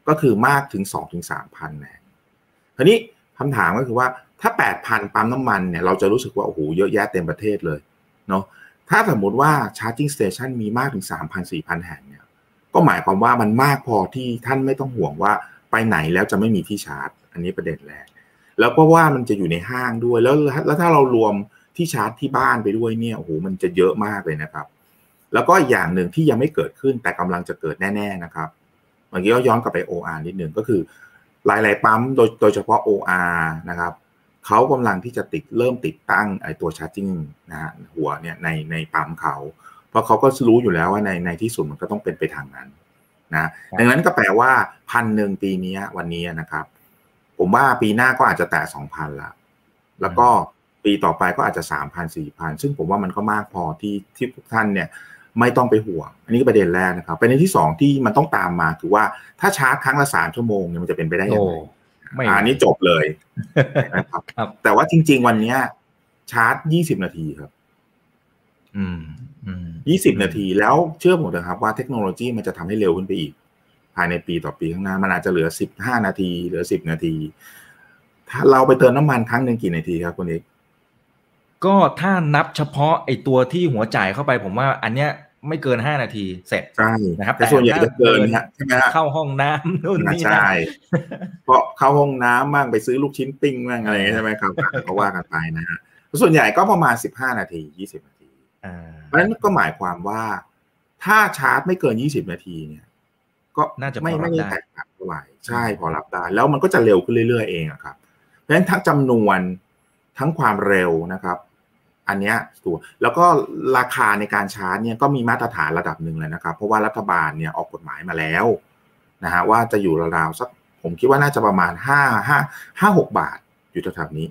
ก็คือมากถึงสองถึงสามพันแน่คราวนี้คำถามก็คือว่าถ้าแปดพันปั๊มน้ำมันเนี่ยเราจะรู้สึกว่า โอ้โห เยอะแยะเต็มประเทศเลยเนาะถ้าสมมติว่า charging station มีมากถึงสามพันสี่พันแห่งเนี่ยก็หมายความว่ามันมากพอที่ท่านไม่ต้องห่วงว่าไปไหนแล้วจะไม่มีที่ชาร์จ อันนี้ประเด็นแรก แล้วก็ว่ามันจะอยู่ในห้างด้วยแล้วแล้วถ้าเรารวมที่ชาร์จที่บ้านไปด้วยเนี่ยโอ้โหมันจะเยอะมากเลยนะครับ แล้วก็อย่างหนึ่งที่ยังไม่เกิดขึ้นแต่กำลังจะเกิดแน่ ๆนะครับ มื่อกี้ก็ย้อนกลับไป OR นิดหนึ่งก็คือ หลาย ๆ ปั๊มโดยโดยเฉพาะ OR นะครับเขากำลังที่จะติดเริ่มติดตั้งไอ้ตัวชาร์จิ่งนะฮะหัวเนี่ยในในปั๊มเขาเพราะเขาก็รู้อยู่แล้วว่าในในที่สุดมันก็ต้องเป็นไปทางนั้นนะดังนั้นก็แปลว่าพันหนึ่งปีนี้วันนี้นะครับ ผมว่าปีหน้าก็อาจจะแตะสองพันละ แล้วก็ปีต่อไปก็อาจจะสามพันสี่พันซึ่งผมว่ามันก็มากพอที่ที่ทุกท่านเนี่ย ไม่ต้องไปห่วง อันนี้ก็ประเด็นแรกนะครับประเด็นที่สองที่มันต้องตามมาคือว่าถ้าชาร์จครั้งละสามชั่วโมงเนี่ยมันจะเป็นไปได้ยังโอ้ไงไม่อะอันนี้จบเลยนะครับครับ แต่ว่าจริง ๆ วันเนี้ย ชาร์จยี่สิบนาทีครับอืมอืมยี่สิบนาทีแล้วเชื่อผมเถอะครับว่าเทคโนโลยีมันจะทำให้เร็วขึ้นไปอีก ภายในปีต่อปีข้างหน้า มันอาจจะเหลือสิบห้านาที เหลือสิบนาที ถ้าเราไปเติมน้ำมันครั้งหนึ่งกี่นาทีครับคุณเอก ก็ถ้านับเฉพาะไอตัวที่หัวจ่ายเข้าไปผมว่าอันเนี้ยไม่เกินห้านาทีเสร็จใช่นะครับ แต่ส่วนใหญ่จะเกินฮะใช่ไหมฮะเข้าห้องน้ำนู่นนี่ใช่เพราะเข้าห้องน้ำบ้างไปซื้อลูกชิ้นปิ้งบ้างอะไรอย่างเงี้ยใช่ไหมครับก็ว่ากันไปนะฮะส่วนใหญ่ก็ประมาณสิบห้านาทียี่สิบนาทีอ่าเพราะฉะนั้นก็หมายความว่า ถ้าชาร์จไม่เกินยี่สิบนาทีเนี่ย ก็น่าจะพไม่อรัไม่บได้ได้แตกต่างเท่าไหร่ใช่พอรับได้ แล้วมันก็จะเร็วขึ้นเรื่อยๆเองอะครับ เพราะฉะนั้นทั้งจำนวนทั้งความเร็วนะครับ อันเนี้ยตัวแล้วก็ราคาในการชาร์จเนี่ยก็มีมาตรฐานระดับหนึ่งเลยนะครับ เพราะว่ารัฐบาลเนี่ยออกกฎหมายมาแล้วนะฮะว่าจะอยู่ราวๆสักผมคิดว่าน่าจะประมาณห้าห้าห้าหกบาทอยู่แถวๆนี้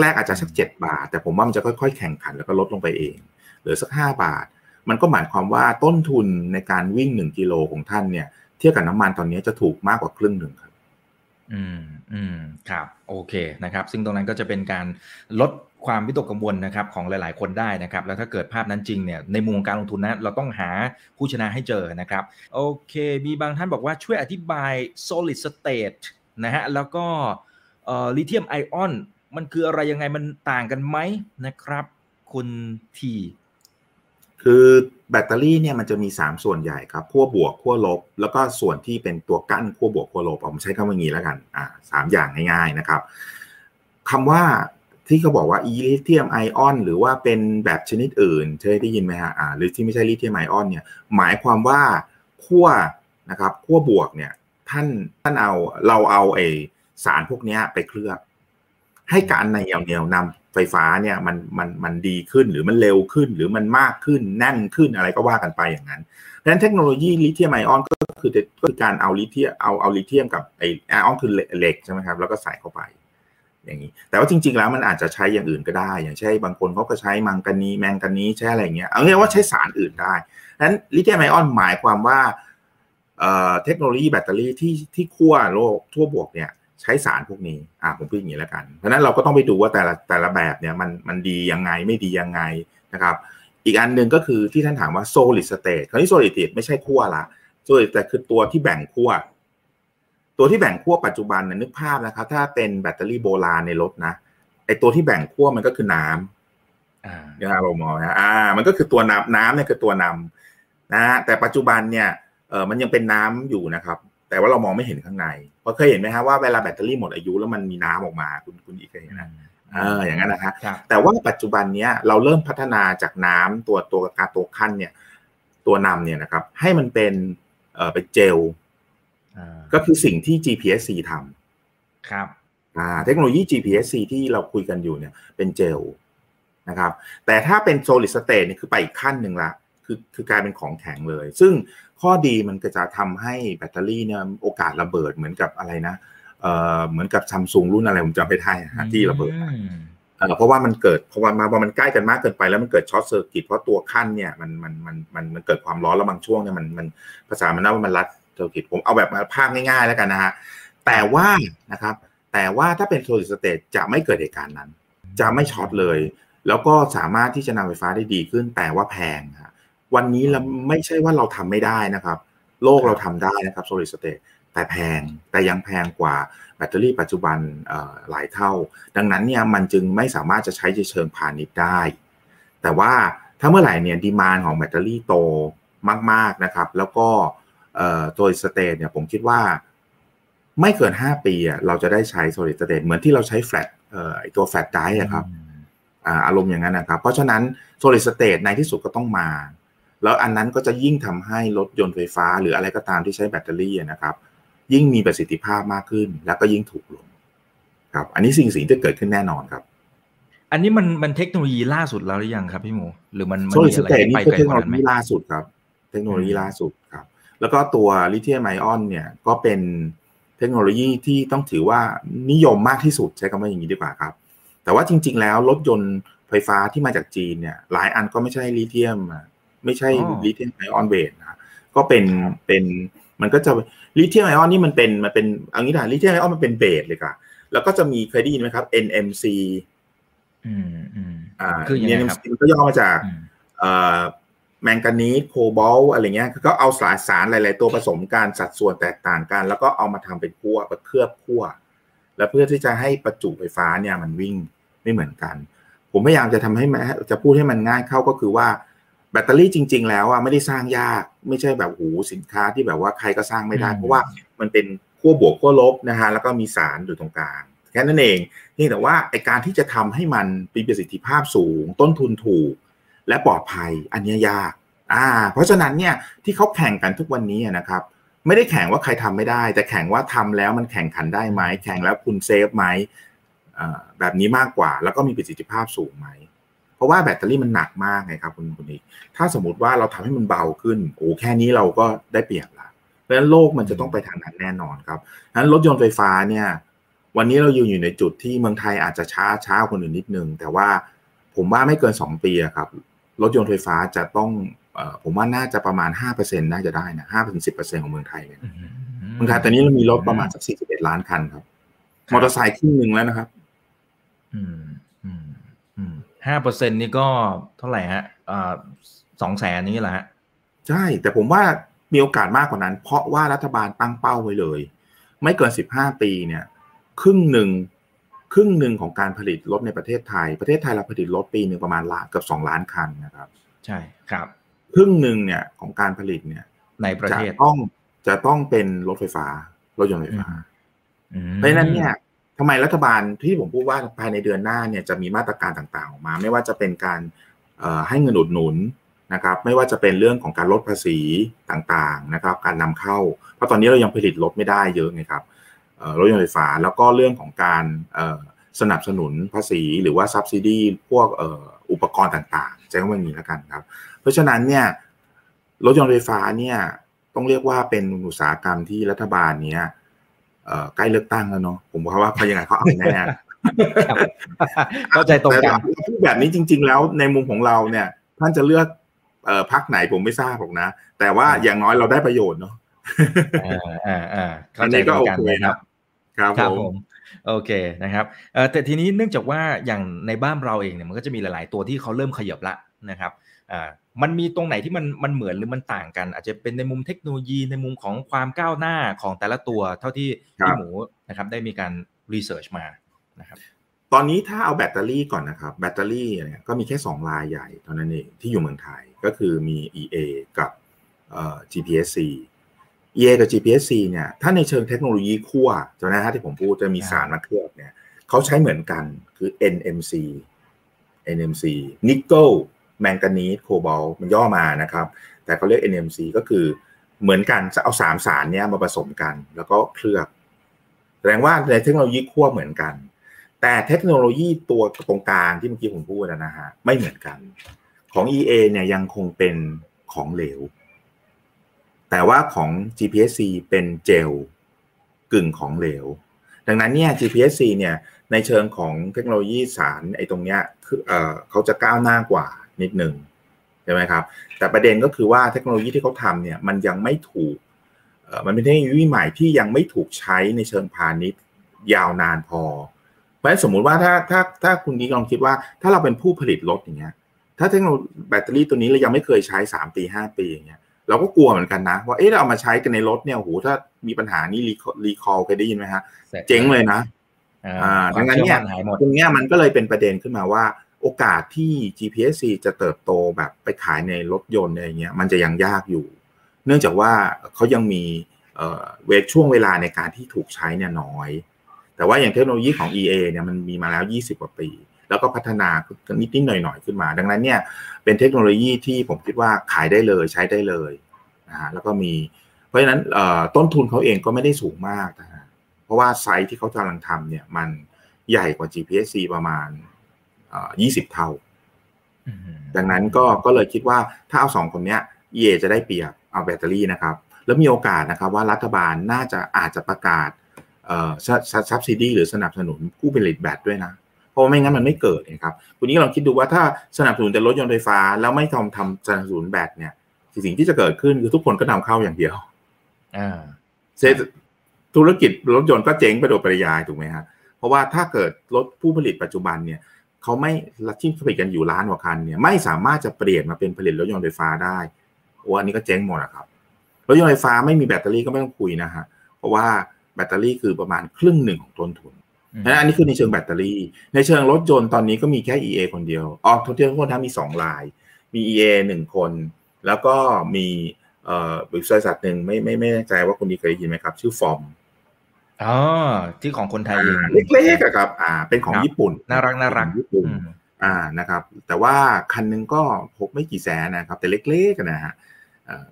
แรกๆอาจจะสักเจ็ดบาท แต่ผมว่ามันจะค่อยๆ แข่งขันแล้วก็ลดลงไปเองเหลือสักห้าบาท มันก็หมายความว่าต้นทุนในการวิ่งหนึ่งกิโลของท่านเนี่ยเทียบกับน้ำมันตอนนี้จะถูกมากกว่าครึ่งหนึ่งครับ อืมอืมครับ โอเคนะครับ ซึ่งตรงนั้นก็จะเป็นการลด ความวิตกกังวลนะครับของหลาย ๆ คนได้นะครับ แล้วถ้าเกิดภาพนั้นจริงเนี่ยในมุมการลงทุนนะเราต้องหาผู้ชนะให้เจอนะครับ โอเค มีบางท่านบอกว่าช่วยอธิบาย solid state นะฮะแล้วก็ลิเธียมไอออนมันคืออะไรยังไงมันต่างกันไหมนะครับ คุณทีคือแบตเตอรี่เนี่ยมันจะมี 3 ส่วนใหญ่ครับขั้วบวกขั้วลบ แล้วก็ส่วนที่เป็นตัวกั้นขั้วบวกขั้วลบผมใช้คำว่างี้แล้วกันอ่าสามอย่างง่าย ๆนะครับคำว่า ที่เขาบอกว่าอีลิเธียมไอออนหรือว่าเป็นแบบชนิดอื่นเคยได้ยินไหมฮะอ่าหรือที่ไม่ใช่ลิเธียมไอออนเนี่ยหมายความว่าขั้วนะครับขั้วบวกเนี่ยท่านท่านเอาเราเอาไอสารพวกนี้ไปเคลือบ ให้การในเหนียวนำไฟฟ้าเนี่ยมันมันมันดีขึ้นหรือมันเร็วขึ้นหรือมันมากขึ้นแน่นขึ้นอะไรก็ว่ากันไปอย่างนั้นดังนั้นเทคโนโลยีลิเธียมไอออนก็คือก็คือการเอาลิเธียมเอาเอาลิเธียมกับไอไอออนคือเหล็กใช่ไหมครับแล้วก็ใส่เข้าไป อย่างนี้ แต่ว่าจริง ๆ แล้วมันอาจจะใช้อย่างอื่นก็ได้ อย่างเช่นบางคนเขาก็ใช้มังกานีแมงกานีใช้อะไรเงี้ย เอาเรียกว่าใช้สารอื่นได้ดังนั้นลิเธียมไอออนหมายความว่าเทคโนโลยีแบตเตอรี่ที่ที่ขั้วโลกทั่วบวกเนี่ยใช้สารพวกนี้ อ่าผมพูดอย่างนี้แล้วกัน เพราะนั้นเราก็ต้องไปดูว่าแต่ละแต่ละแบบเนี่ยมันมันดียังไงไม่ดียังไงนะครับ อีกอันหนึ่งก็คือที่ท่านถามว่า solid state คราวนี้ solid state ไม่ใช่ขั้วละ solid แต่คือตัวที่แบ่งขั้ว ตัวที่แบ่งขั้วปัจจุบันนะนึกภาพนะครับ ถ้าเป็นแบตเตอรี่โบราณในรถนะไอตัวที่แบ่งขั้วมันก็คือน้ำอ่านะครับผมมองนะอ่า มันก็คือตัวนำน้ำเนี่ยคือตัวนำนะฮะแต่ปัจจุบันเนี่ยเออมันยังเป็นน้ำอยู่นะครับ แต่ว่าเรามองไม่เห็นข้างในเพราะเคยเห็นไหมฮะว่าเวลาแบตเตอรี่หมดอายุแล้วมันมีน้ำออกมาคุณคุณอีกเคยเห็นนะเอออย่างนั้นนะฮะครับแต่ว่าปัจจุบันเนี้ยเราเริ่มพัฒนาจากน้ำตัวตัวการตัวขั้นเนี่ย ตัวนำเนี่ยนะครับ ให้มันเป็นเอ่อเป็นเจลอ่า ก็คือสิ่งที่ GPSC ทำครับอ่าเทคโนโลยี GPSC ที่เราคุยกันอยู่เนี่ยเป็นเจลนะครับ แต่ถ้าเป็น solid state เนี่ยคือไปอีกขั้นหนึ่งละคือคือกลายเป็นของแข็งเลย ซึ่งข้อดีมันก็จะทำให้แบตเตอรี่เนี่ยโอกาสระเบิดเหมือนกับอะไรนะเอ่อเหมือนกับซัมซุงรุ่นอะไรผมจำไม่ได้นะฮะที่ระเบิดอืมเอ่อเพราะว่ามันเกิดเพราะว่ามาพอมันใกล้กันมากเกินไปแล้วมันเกิด short circuit เพราะตัวขั้นเนี่ยมันมันมันมันมันเกิดความร้อนแล้วบางช่วงเนี่ยมันมันภาษามันน่าว่ามันลัด circuit ผมเอาแบบภาพง่าย ๆ แล้วกันนะฮะแต่ว่านะครับ แต่ว่าถ้าเป็น solid state จะไม่เกิดเหตุการณ์นั้น จะไม่ช็อตเลย แล้วก็สามารถที่จะนำไฟฟ้าได้ดีขึ้น แต่ว่าแพงฮะวันนี้เราไม่ใช่ว่าเราทำไม่ได้นะครับ โลกเราทำได้นะครับ solid state แต่แพงแต่ยังแพงกว่าแบตเตอรี่ปัจจุบันหลายเท่า ดังนั้นเนี่ยมันจึงไม่สามารถจะใช้เชิงพาณิชย์ได้ แต่ว่าถ้าเมื่อไหร่เนี่ยดีมานของแบตเตอรี่โตมาก ๆนะครับ แล้วก็ ตัว state เนี่ยผมคิดว่าไม่เกิน 5 ปีอะเราจะได้ใช้ solid state เหมือนที่เราใช้แฟลตเอ่อไอตัว flash drive อะครับอ่าอารมณ์อย่างนั้นนะครับ เพราะฉะนั้น solid state ในที่สุดก็ต้องมา แล้วอันนั้นก็จะยิ่งทำให้รถยนต์ไฟฟ้า หรืออะไรก็ตามที่ใช้แบตเตอรี่อะนะครับ ยิ่งมีประสิทธิภาพมากขึ้น แล้วก็ยิ่งถูกลงครับ อันนี้สิ่งสิ่งที่เกิดขึ้นแน่นอนครับ อันนี้มันมันเทคโนโลยีล่าสุดแล้วหรือยังครับพี่หมูหรือมันมัน solid อะไรเตทที่นี่ไปคือไกลเทคกโนว่าโลนั้นไหมยีล่าสุดครับ เทคโนโลยีอืมล่าสุดครับ แล้วก็ตัวลิเธียมไอออนเนี่ยก็เป็นเทคโนโลยีที่ต้องถือว่านิยมมากที่สุดใช้คำว่าอย่างนี้ดีกว่าครับ แต่ว่าจริง ๆ แล้วรถยนต์ไฟฟ้าที่มาจากจีนเนี่ยหลายอันก็ไม่ใช่ลิเธียมอะไม่ใช่ลิเธียมไอออน base นะก็เป็นเป็นมันก็จะลิเธียมไอออนนี่มันเป็นมันเป็นเอันนี้นะลิเธียมไอออนมันเป็น base เลยค่ะแล้วก็จะมีเคยได้ยินไหมครับ NMC อืมอืมอ่าคือยังไงครับ NMC มันก็ย่อมาจากอืมเอ่อ แมงกานีสโคบอลต์อะไรเงี้ยก็เอาสารสารหลาย ๆ ตัวผสมกันสัดส่วนแตกต่างกัน แล้วก็เอามาทำเป็นขั้วมาเคลือบขั้วแล้วเพื่อที่จะให้ประจุไฟฟ้าเนี่ยมันวิ่งไม่เหมือนกัน ผมพยายามจะทำให้มันจะพูดให้มันง่ายเข้าก็คือว่าแบตเตอรี่จริง ๆ แล้วอะไม่ได้สร้างยากไม่ใช่แบบหูสินค้าที่แบบว่าใครก็สร้างไม่ได้ เพราะว่ามันเป็นขั้วบวกขั้วลบนะฮะแล้วก็มีสารอยู่ตรงกลางแค่นั้นเองนี่แต่ว่าไอการที่จะทำให้มันมีประสิทธิภาพสูง ต้นทุนถูก และปลอดภัยอันนี้ยากอ่าเพราะฉะนั้นเนี่ยที่เขาแข่งกันทุกวันนี้นะครับไม่ได้แข่งว่าใครทำไม่ได้ แต่แข่งว่าทำแล้วมันแข่งขันได้ไหมแข่งแล้วคุณเซฟไหมแบบนี้มากกว่า แล้วก็มีประสิทธิภาพสูงไหม เพราะว่าแบตเตอรี่มันหนักมากไงครับคุณคุณอีกถ้าสมมติว่าเราทำให้มันเบาขึ้นโอ้แค่นี้เราก็ได้เปรียบละเพราะฉะนั้นโลกมันจะต้องไปทางนั้นแน่นอนครับนั้นรถยนต์ไฟฟ้าเนี่ยวันนี้เราอยู่อยู่ในจุดที่เมืองไทยอาจจะช้าช้าคนอื่นนิดนึงแต่ว่าผมว่าไม่เกินสองปีครับ รถยนต์ไฟฟ้าจะต้องผมว่าน่าจะประมาณห้าเปอร์เซ็นน่าจะได้นะห้าถึงสิบเปอร์เซ็นของเมืองไทยเนี่ยเมืองไทยตอนนี้เรามีรถประมาณสักสี่สิบเอ็ดล้านคันครับ มอเตอร์ไซค์ครึ่งหนึ่งแล้วนะครับอืมอืมอืมห้าเปอร์เซ็นนี่ก็เท่าไหร่ฮะอ่าสองแสนนี้แหละฮะใช่ แต่ผมว่ามีโอกาสมากกว่านั้น เพราะว่ารัฐบาลตั้งเป้าไว้เลย ไม่เกินสิบห้าปีเนี่ย ครึ่งหนึ่ง ครึ่งหนึ่งของการผลิตรถในประเทศไทย ประเทศไทยเราผลิตรถปีหนึ่งประมาณล้านเกือบสองล้านคันนะครับ ใช่ครับ ครึ่งหนึ่งเนี่ยของการผลิตเนี่ย ในประเทศต้องจะต้องเป็นรถไฟฟ้ารถยนต์ไฟฟ้าเพราะฉะนั้นเนี่ยทำไมรัฐบาลที่ผมพูดว่าภายในเดือนหน้าเนี่ยจะมีมาตรการต่างๆออกมา ไม่ว่าจะเป็นการให้เงินอุดหนุนนะครับ ไม่ว่าจะเป็นเรื่องของการลดภาษีต่างๆนะครับ การนำเข้า เพราะตอนนี้เรายังผลิตรถไม่ได้เยอะไงครับ รถยนต์ไฟฟ้า แล้วก็เรื่องของการสนับสนุนภาษีหรือว่าซับซิดีพวกอุปกรณ์ต่างๆใช้คำว่านี้แล้วกันครับ เพราะฉะนั้นเนี่ยรถยนต์ไฟฟ้าเนี่ยต้องเรียกว่าเป็นอุตสาหกรรมที่รัฐบาลเนี้ยใกล้เลือกตั้งแล้วเนาะผมว่าว่าเขายังไงเขาเอาแน่เข้าใจตรงกันพูดแบบนี้จริง ๆ แล้วในมุมของเราเนี่ย ท่านจะเลือกพักไหนผมไม่ทราบหรอกนะ แต่ว่าอย่างน้อยเราได้ประโยชน์เนาะ อ่าอ่าเข้าใจตรงกันนะครับครับผมโอเคนะครับเอ่อแต่ทีนี้เนื่องจากว่าอย่างในบ้านเราเองเนี่ยมันก็จะมีหลาย ๆ ตัวที่เขาเริ่มขยับละนะครับอ่ามันมีตรงไหนที่มันมันเหมือนหรือมันต่างกัน อาจจะเป็นในมุมเทคโนโลยีในมุมของความก้าวหน้าของแต่ละตัวเท่าที่พี่หมูนะครับได้มีการ research มานะครับตอนนี้ถ้าเอาแบตเตอรี่ก่อนนะครับแบตเตอรี่เนี่ยก็มีแค่2รายใหญ่เท่านั้นเองที่อยู่เมืองไทยก็คือมี EA กับ GPSC EA กับ GPSC เนี่ยถ้าในเชิงเทคโนโลยีขั้วจำได้ฮะที่ผมพูดจะมีสารมาเคลือบเนี่ยเขาใช้เหมือนกันคือ NMC NMC นิกเกิลแมงกานีสโคบอลต์มันย่อมานะครับ แต่เขาเรียก NMC ก็คือเหมือนกันจะเอาสามสารเนี้ยมาผสมกัน แล้วก็เคลือบ แสดงว่าในเทคโนโลยีขั้วเหมือนกัน แต่เทคโนโลยีตัวตรงกลางที่เมื่อกี้ผมพูดนะฮะไม่เหมือนกัน ของ EA เนี่ยยังคงเป็นของเหลว แต่ว่าของ GPSC เป็นเจลกึ่งของเหลว ดังนั้นเนี่ย GPSC เนี่ยในเชิงของเทคโนโลยีสารไอ้ตรงเนี้ยคือเออเขาจะก้าวหน้ากว่านิดหนึ่งใช่ไหมครับ แต่ประเด็นก็คือว่าเทคโนโลยีที่เขาทำเนี่ยมันยังไม่ถูกมันเป็นเทคโนโลยีใหม่ที่ยังไม่ถูกใช้ในเชิงพาณิชย์ยาวนานพอ เพราะฉะนั้นสมมุติว่าถ้าถ้าถ้าคุณนี้ลองคิดว่าถ้าเราเป็นผู้ผลิตรถอย่างเงี้ยถ้าเทคโนโลยีแบตเตอรี่ตัวนี้เรายังไม่เคยใช้สามปีห้าปีอย่างเงี้ย เราก็กลัวเหมือนกันนะ ว่าเอ๊ะเราเอามาใช้กันในรถเนี่ยโหถ้ามีปัญหานี่รีคอลเคยได้ยินไหมฮะ เจ๊งเลยนะอ่าดังนั้นเนี่ยตรงนี้มันก็เลยเป็นประเด็นขึ้นมาว่า โอกาสที่ GPSC จะเติบโตแบบไปขายในรถยนต์อะไรเงี้ยมันจะยังยากอยู่ เนื่องจากว่าเขายังมีเวทช่วงเวลาในการที่ถูกใช้เนี่ยน้อย แต่ว่าอย่างเทคโนโลยีของ EA เนี่ยมันมีมาแล้ว 20 กว่าปี แล้วก็พัฒนานิดๆหน่อยๆขึ้นมา ดังนั้นเนี่ยเป็นเทคโนโลยีที่ผมคิดว่าขายได้เลยใช้ได้เลยนะฮะแล้วก็มี เพราะฉะนั้นต้นทุนเขาเองก็ไม่ได้สูงมากนะฮะเพราะว่าไซต์ที่เขากำลังทำเนี่ยมันใหญ่กว่า GPSC ประมาณ20เท่า ดังนั้นก็ก็เลยคิดว่าถ้าเอาสองคนเนี้ย EA จะได้เปรียบเอาแบตเตอรี่นะครับ แล้วมีโอกาสนะครับว่ารัฐบาลน่าจะอาจจะประกาศซับซิดีหรือสนับสนุนผู้ผลิตแบตด้วยนะ เพราะไม่งั้นมันไม่เกิดนะครับคุณนี้ลองคิดดูว่าถ้าสนับสนุนแต่รถยนต์ไฟฟ้า แล้วไม่ทำทำสนับสนุนแบตเนี่ยสิ่งที่จะเกิดขึ้นคือทุกคนก็นำเข้าอย่างเดียวอ่าเศรษธุรกิจรถยนต์ก็เจ๊งไปโดยปริยายถูกไหมฮะเพราะว่าถ้าเกิดรถผู้ผลิตปัจจุบันเนี่ยเขาไม่ที่ผลิตกันอยู่ล้านกว่าคันเนี่ยไม่สามารถจะเปลี่ยนมาเป็นผลิตรถยนต์ไฟฟ้าได้โอ้อันนี้ก็เจ๊งหมดนะครับรถยนต์ไฟฟ้าไม่มีแบตเตอรี่ก็ไม่ต้องคุยนะฮะเพราะว่าแบตเตอรี่คือประมาณครึ่งหนึ่งของต้นทุน นะอันนี้คือในเชิงแบตเตอรี่ ในเชิงรถยนต์ตอนนี้ก็มีแค่ EA คนเดียวอ๋อทุกที่ทุกคนทั้งมีสองลาย มี EA หนึ่งคน แล้วก็มีบริษัทหนึ่งไม่ไม่ไม่แน่ใจว่าคุณดีเคยได้ยินไหมครับ ชื่อฟอร์มอ๋อที่ของคนไทยเองเล็กๆครับ อ่า เป็นของญี่ปุ่น น่ารักน่ารักญี่ปุ่น อ่านะครับ แต่ว่าคันนึงก็พกไม่กี่แสนนะครับ แต่เล็กๆนะฮะ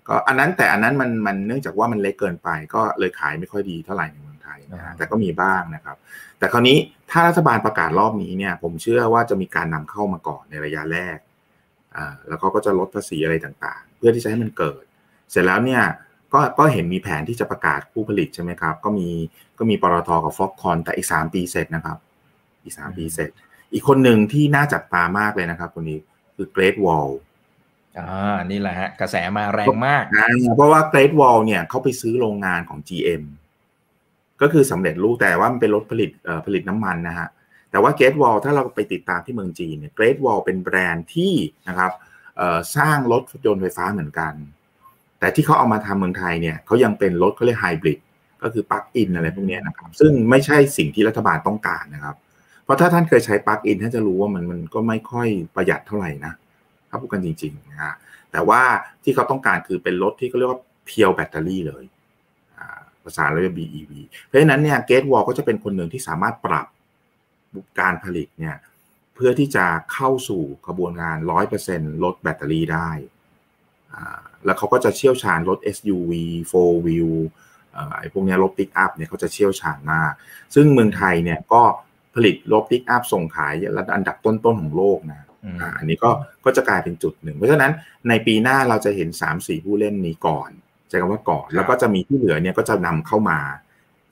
ก็อันนั้นแต่อันนั้นมันมันเนื่องจากว่ามันเล็กเกินไป ก็เลยขายไม่ค่อยดีเท่าไหร่ในเมืองไทยนะแต่ก็มีบ้างนะครับ แต่คราวนี้ถ้ารัฐบาลประกาศรอบนี้เนี่ย ผมเชื่อว่าจะมีการนำเข้ามาก่อนในระยะแรกอ่าแล้วเขาก็จะลดภาษีอะไรต่างๆ เพื่อที่จะให้มันเกิด เสร็จแล้วเนี่ยก็ก็เห็นมีแผนที่จะประกาศผู้ผลิตใช่ไหมครับ ก็มีก็มีปตทกับฟ็อกคอนแต่อีกสามปีเสร็จนะครับ อีกสามปีเสร็จ อีกคนหนึ่งที่น่าจับตามากเลยนะครับคนนี้คือเกรดวอลอ่านี่แหละฮะกระแสมาแรงมากนะเพราะว่าเกรดวอลเนี่ยเขาไปซื้อโรงงานของ GM ก็คือสำเร็จรูปแต่ว่ามันเป็นรถผลิตผลิตน้ำมันนะฮะแต่ว่า Great Wall ถ้าเราไปติดตามที่เมืองจีนเนี่ย Great Wall เป็นแบรนด์ที่นะครับสร้างรถยนต์ไฟฟ้าเหมือนกัน แต่ที่เขาเอามาทำเมืองไทยเนี่ยเขายังเป็นรถเขาเรียกไฮบริดก็คือ plug-in อะไรพวกนี้นะครับ ซึ่งไม่ใช่สิ่งที่รัฐบาลต้องการนะครับ เพราะถ้าท่านเคยใช้ plug-in ท่านจะรู้ว่ามันมันก็ไม่ค่อยประหยัดเท่าไหร่นะถ้าพูดกันจริงๆนะฮะแต่ว่าที่เขาต้องการคือเป็นรถที่เขาเรียกว่า pure แบตเตอรี่เลย ภาษาเรียก BEV เพราะฉะนั้นเนี่ย Great Wall ก็จะเป็นคนหนึ่งที่สามารถปรับการผลิตเนี่ยเพื่อที่จะเข้าสู่กระบวนการ100%รถแบตเตอรี่ได้ แล้วเขาก็จะเชี่ยวชาญรถ SUV 4 wheel ไอ้พวกนี้รถปิกอัพเนี่ยเขาจะเชี่ยวชาญมาก ซึ่งเมืองไทยเนี่ยก็ผลิตรถปิกอัพส่งขายระดับอันดับต้นๆของโลกนะอันนี้ก็ก็จะกลายเป็นจุดหนึ่ง เพราะฉะนั้นในปีหน้าเราจะเห็น 3-4 ผู้เล่นนี้ก่อน ใช้คำว่าก่อนแล้วก็จะมีที่เหลือเนี่ยก็จะนำเข้ามา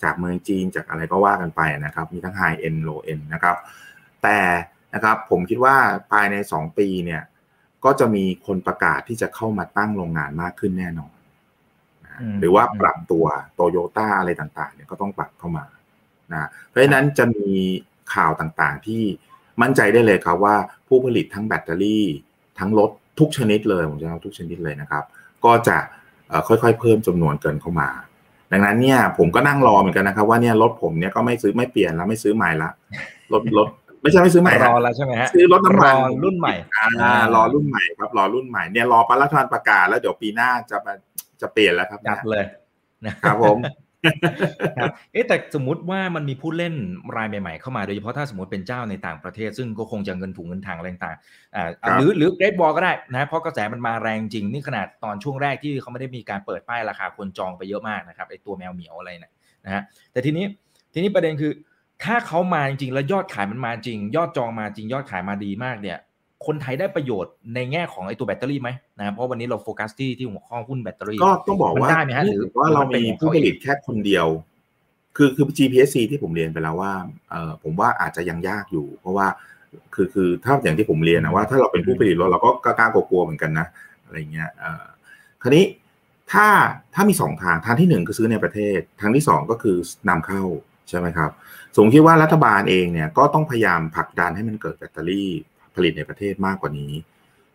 จากเมืองจีนจากอะไรก็ว่ากันไปนะครับ มีทั้ง High End Low End นะครับ แต่นะครับผมคิดว่าภายใน 2 ปีเนี่ยก็จะมีคนประกาศที่จะเข้ามาตั้งโรงงานมากขึ้นแน่นอน หรือว่าปรับตัวโตโยต้าอะไรต่างๆเนี่ยก็ต้องปรับเข้ามานะเพราะฉะนั้นจะมีข่าวต่างๆที่มั่นใจได้เลยครับว่าผู้ผลิตทั้งแบตเตอรี่ทั้งรถทุกชนิดเลยผมจะเอาทุกชนิดเลยนะครับ ก็จะ ค่อยๆ เพิ่มจำนวนเกินเข้ามา ดังนั้นเนี่ยผมก็นั่งรอเหมือนกันนะครับว่าเนี่ยรถผมเนี่ยก็ไม่ซื้อไม่เปลี่ยนแล้วไม่ซื้อใหม่ละรถรถไม่ใช่ไม่ซื้อใหม่รอแล้วใช่ไหมฮะซื้อรถน้ำมันรุ่นใหม่อ่ารอรุ่นใหม่ครับรอรุ่นใหม่เนี่ยรอปรัฐบาลประกาศแล้วเดี๋ยวปีหน้าจะจะเปลี่ยนแล้วครับจัดเลยครับผม เอ๊แต่สมมติว่ามันมีผู้เล่นรายใหม่ๆเข้ามาโดยเฉพาะถ้าสมมติเป็นเจ้าในต่างประเทศ ซึ่งก็คงจะเงินถุงเงินทางอะไรต่างอ่าหรือหรือเกรดบอลก็ได้นะเพราะกระแสมันมาแรงจริงนี่ขนาดตอนช่วงแรกที่เขาไม่ได้มีการเปิดป้ายราคาคนจองไปเยอะมากนะครับไอตัวแมวเหมียวอะไรเนี่ยนะฮะแต่ทีนี้ทีนี้ประเด็นคือ ถ้าเขามาจริงๆแล้วยอดขายมันมาจริง ยอดจองมาจริง ยอดขายมาดีมากเนี่ย คนไทยได้ประโยชน์ในแง่ของไอ้ตัวแบตเตอรี่ไหมนะเพราะวันนี้เราโฟกัสที่ที่หัวข้อหุ้นแบตเตอรี่ก็ต้องบอกว่าได้ไหมฮะหรือว่าเรามีผู้ผลิตแค่คนเดียว คือคือ GPSC ที่ผมเรียนไปแล้วว่าเออผมว่าอาจจะยังยากอยู่ เพราะว่าคือคือถ้าอย่างที่ผมเรียนนะว่าถ้าเราเป็นผู้ผลิตรถเราก็กล้ากลัวเหมือนกันนะอะไรเงี้ยเออคราวนี้ถ้าถ้ามีสองทางทางที่หนึ่งคือซื้อในประเทศ ทางที่สองก็คือนำเข้าใช่ไหมครับสมคิดว่ารัฐบาลเองเนี่ยก็ต้องพยายามผลักดันให้มันเกิดแบตเตอรี่ ผลิตในประเทศมากกว่านี้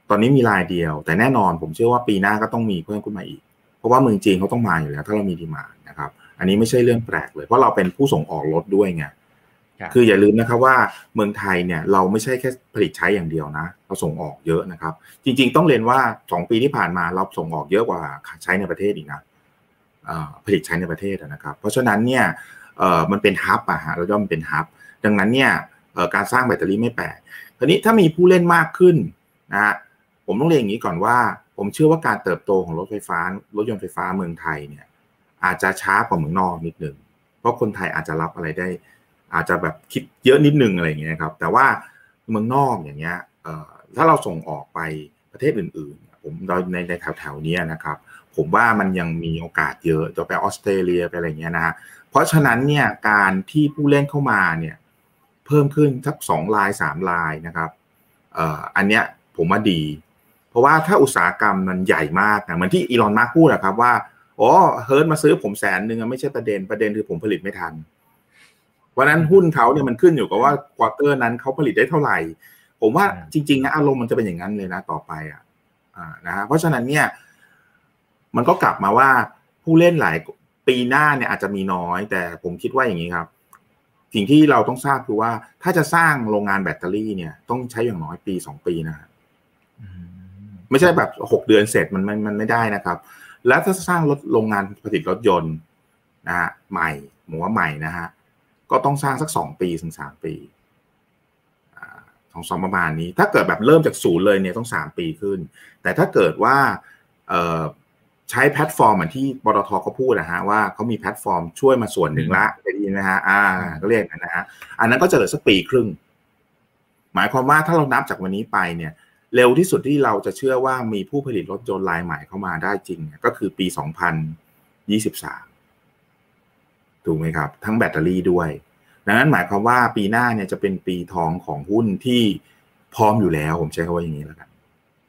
ตอนนี้มีรายเดียว แต่แน่นอนผมเชื่อว่าปีหน้าก็ต้องมีเพิ่มขึ้นมาอีก เพราะว่าเมืองจีนเขาต้องมาอยู่แล้ว ถ้าเรามีดีมานะครับ อันนี้ไม่ใช่เรื่องแปลกเลยเพราะเราเป็นผู้ส่งออกรถด้วยไงคืออย่าลืมนะครับว่าเมืองไทยเนี่ยเราไม่ใช่แค่ผลิตใช้อย่างเดียวนะเราส่งออกเยอะนะครับ จริง ๆ ต้องเรียนว่า 2 ปีที่ผ่านมาเราส่งออกเยอะกว่าใช้ในประเทศอีกนะผลิตใช้ในประเทศนะครับ เพราะฉะนั้นเนี่ยเอ่อมันเป็นฮับอะฮะเราย่อมเป็นฮับดังนั้นเนี่ยการสร้างแบตเตอรี่ไม่แปลก ทีนี้ถ้ามีผู้เล่นมากขึ้นนะฮะผมต้องเรียนอย่างนี้ก่อนว่า ผมเชื่อว่าการเติบโตของรถไฟฟ้ารถยนต์ไฟฟ้าเมืองไทยเนี่ยอาจจะช้ากว่าเมืองนอกนิดหนึ่งเพราะคนไทยอาจจะรับอะไรได้ อาจจะแบบคิดเยอะนิดนึงอะไรอย่างเงี้ยครับ แต่ว่าเมืองนอกอย่างเงี้ยถ้าเราส่งออกไปประเทศอื่นๆ ผมในในแถวๆนี้นะครับ ผมว่ามันยังมีโอกาสเยอะจะไปออสเตรเลียไปอะไรเงี้ยนะฮะเพราะฉะนั้นเนี่ยการที่ผู้เล่นเข้ามาเนี่ย เพิ่มขึ้นสักสองรายสามรายนะครับเอ่ออันเนี้ยผมว่าดี เพราะว่าถ้าอุตสาหกรรมมันใหญ่มากนะเหมือนที่อีลอนมัสก์พูดนะครับว่าอ๋อเฮิร์ตมาซื้อผมแสนหนึ่งไม่ใช่ประเด็นประเด็นคือผมผลิตไม่ทันวันนั้นหุ้นเขาเนี่ยมันขึ้นอยู่กับว่า quarter นั้นเขาผลิตได้เท่าไหร่ ผมว่าจริงๆนะอารมณ์มันจะเป็นอย่างนั้นเลยนะต่อไปอะอ่านะฮะเพราะฉะนั้นเนี่ย มันก็กลับมาว่าผู้เล่นหลายปีหน้าเนี่ยอาจจะมีน้อย แต่ผมคิดว่าอย่างนี้ครับ สิ่งที่เราต้องทราบคือว่า ถ้าจะสร้างโรงงานแบตเตอรี่เนี่ย ต้องใช้อย่างน้อยปีสองปีนะไม่ใช่แบบหกเดือนเสร็จมันมันมันไม่ได้นะครับ แล้วถ้าสร้างรถโรงงานผลิตรถยนต์นะฮะใหม่หมูว่าใหม่นะฮะก็ต้องสร้างสักสองปีถึงสามปีสองสองประมาณนี้ ถ้าเกิดแบบเริ่มจากศูนย์เลยเนี่ยต้องสามปีขึ้น แต่ถ้าเกิดว่า ใช้แพลตฟอร์มเหมือนที่ปตทเขาพูดนะฮะว่าเขามีแพลตฟอร์มช่วยมาส่วนหนึ่งละได้ยินนะฮะอ่าก็เรียกนะฮะอันนั้นก็จะเหลือสักปีครึ่ง หมายความว่าถ้าเรานับจากวันนี้ไปเนี่ย เร็วที่สุดที่เราจะเชื่อว่ามีผู้ผลิตรถยนต์รายใหม่เข้ามาได้จริง ก็คือปี 2023 ถูกไหมครับ ทั้งแบตเตอรี่ด้วย ดังนั้นหมายความว่าปีหน้าเนี่ยจะเป็นปีทองของหุ้นที่พร้อมอยู่แล้ว ผมใช้คำว่าอย่างนี้แล้วกัน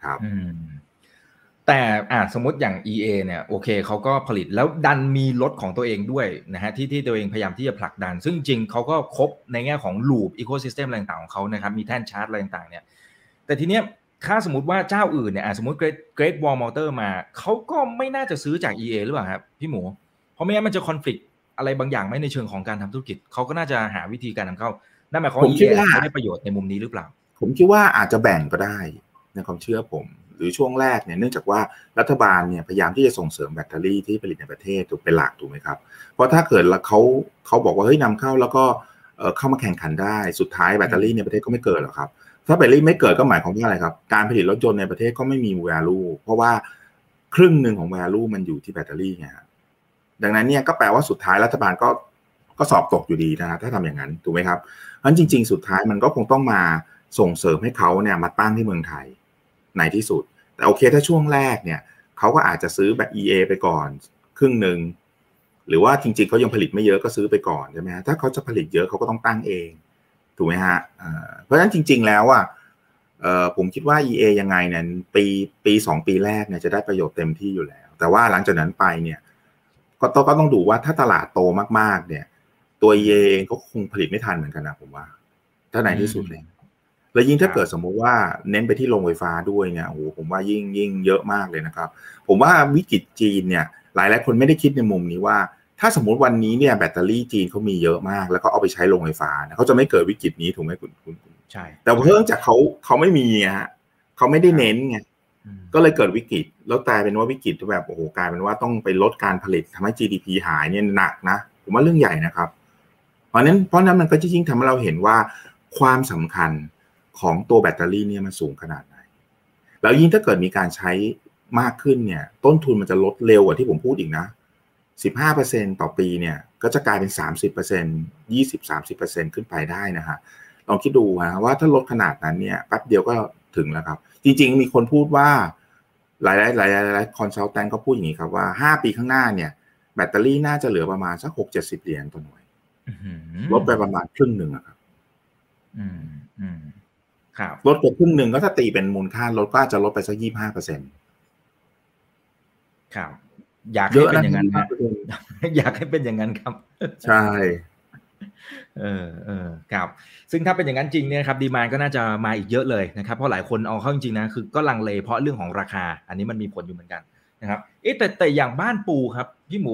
ครับ แต่อ่าสมมติอย่าง EA เนี่ยโอเคเขาก็ผลิตแล้วดันมีรถของตัวเองด้วยนะฮะที่ที่ตัวเองพยายามที่จะผลักดัน ซึ่งจริงเขาก็ครบในแง่ของ loop ecosystem อะไรต่างของเขานะครับมีแท่นชาร์จอะไรต่างเนี่ยแต่ทีเนี้ยถ้าสมมติว่าเจ้าอื่นเนี่ยสมมติ Great Great Wall Motor มาเขาก็ไม่น่าจะซื้อจาก EA หรือเปล่าครับพี่หมู เพราะไม่งั้นมันจะคอนฟ lict อะไรบางอย่างไหมในเชิงของการทำธุรกิจเขาก็น่าจะหาวิธีการนำเข้านั่นหมายความว่า EA ไม่ได้ประโยชน์ในมุมนี้หรือเปล่า ผมคิดว่าอาจจะแบ่งก็ได้ในความเชื่อผม หรือช่วงแรกเนี่ยเนื่องจากว่ารัฐบาลเนี่ยพยายามที่จะส่งเสริมแบตเตอรี่ที่ผลิตในประเทศถูกเป็นหลักถูกไหมครับ เพราะถ้าเกิดเขาเขาบอกว่าเฮ้ยนำเข้าแล้วก็เข้ามาแข่งขันได้สุดท้ายแบตเตอรี่ในประเทศก็ไม่เกิดหรอกครับ ถ้าแบตเตอรี่ไม่เกิดก็หมายความว่าอะไรครับ การผลิตรถยนต์ในประเทศก็ไม่มี value เพราะว่าครึ่งหนึ่งของ value มันอยู่ที่แบตเตอรี่ไงดังนั้นเนี่ยก็แปลว่าสุดท้ายรัฐบาลก็ก็สอบตกอยู่ดีนะถ้าทำอย่างนั้นถูกไหมครับเพราะฉะนั้นจริง ๆ สุดท้ายมันก็คงต้องมาส่งเสริมให้เขาเนี่ยมาตั้งที่เมืองไทย ในที่สุด แต่โอเคถ้าช่วงแรกเนี่ยเขาก็อาจจะซื้อแบบ EA ไปก่อนครึ่งหนึ่งหรือว่าจริงๆเขายังผลิตไม่เยอะก็ซื้อไปก่อนใช่ไหมฮะถ้าเขาจะผลิตเยอะเขาก็ต้องตั้งเองถูกไหมฮะเพราะฉะนั้นจริง ๆ แล้วอะผมคิดว่า EA ยังไงเนี่ยปีปีสองปีแรกเนี่ยจะได้ประโยชน์เต็มที่อยู่แล้ว แต่ว่าหลังจากนั้นไปเนี่ยก็ต้องก็ต้องดูว่าถ้าตลาดโตมากๆ เนี่ย ตัว EA เองก็คงผลิตไม่ทันเหมือนกันนะผมว่า ถ้าในที่สุดเลย แล้วยิ่งถ้าเกิดสมมุติว่าเน้นไปที่โรงไฟฟ้าด้วยเนี่ยโอ้โหผมว่ายิ่งยิ่งเยอะมากเลยนะครับ ผมว่าวิกฤตจีนเนี่ยหลายหลายคนไม่ได้คิดในมุมนี้ว่า ถ้าสมมติวันนี้เนี่ยแบตเตอรี่จีนเขามีเยอะมาก แล้วก็เอาไปใช้โรงไฟฟ้าเขาจะไม่เกิดวิกฤตนี้ถูกไหมคุณคุณใช่ แต่เพิ่งจากเขาเขาไม่มีฮะเขาไม่ได้เน้นไงก็เลยเกิดวิกฤต แล้วกลายเป็นว่าวิกฤตแบบโอ้โหกลายเป็นว่าต้องไปลดการผลิตทำให้ GDP หายเนี่ยหนักนะผมว่าเรื่องใหญ่นะครับ เพราะนั้นเพราะนั้นมันก็จะยิ่งทำให้เราเห็นว่าความสำคัญ ของตัวแบตเตอรี่เนี่ยมันสูงขนาดไหน แล้วยิ่งถ้าเกิดมีการใช้มากขึ้นเนี่ย ต้นทุนมันจะลดเร็วกว่าที่ผมพูดอีกนะ 15%ต่อปีเนี่ย ก็จะกลายเป็น 30% 20-30%ขึ้นไปได้นะฮะ ลองคิดดูนะว่าถ้าลดขนาดนั้นเนี่ยแป๊บเดียวก็ถึงแล้วครับ จริงๆ มีคนพูดว่าหลายๆหลายๆหลายคอนซัลแทนก็พูดอย่างนี้ครับว่า 5 ปีข้างหน้าเนี่ย แบตเตอรี่น่าจะเหลือประมาณสัก6 70เหรียญต่อหน่วยลดไปประมาณครึ่งหนึ่งครับ อืมอืม ลดไปครึ่งหนึ่งก็ถ้าตีเป็นมูลค่ารถก็จะลดไปสักยี่ห้าเปอร์เซ็นต์ครับ อยากให้เป็นอย่างนั้นครับอยากให้เป็นอย่างนั้นครับ ใช่ เออเออครับ ซึ่งถ้าเป็นอย่างนั้นจริงเนี่ยครับ ดีมานก็น่าจะมาอีกเยอะเลยนะครับ เพราะหลายคนเอาเข้าจริงๆนะ คือก็ลังเลเพราะเรื่องของราคา อันนี้มันมีผลอยู่เหมือนกันนะครับ เอ๊ะแต่แต่อย่างบ้านปูครับพี่หมู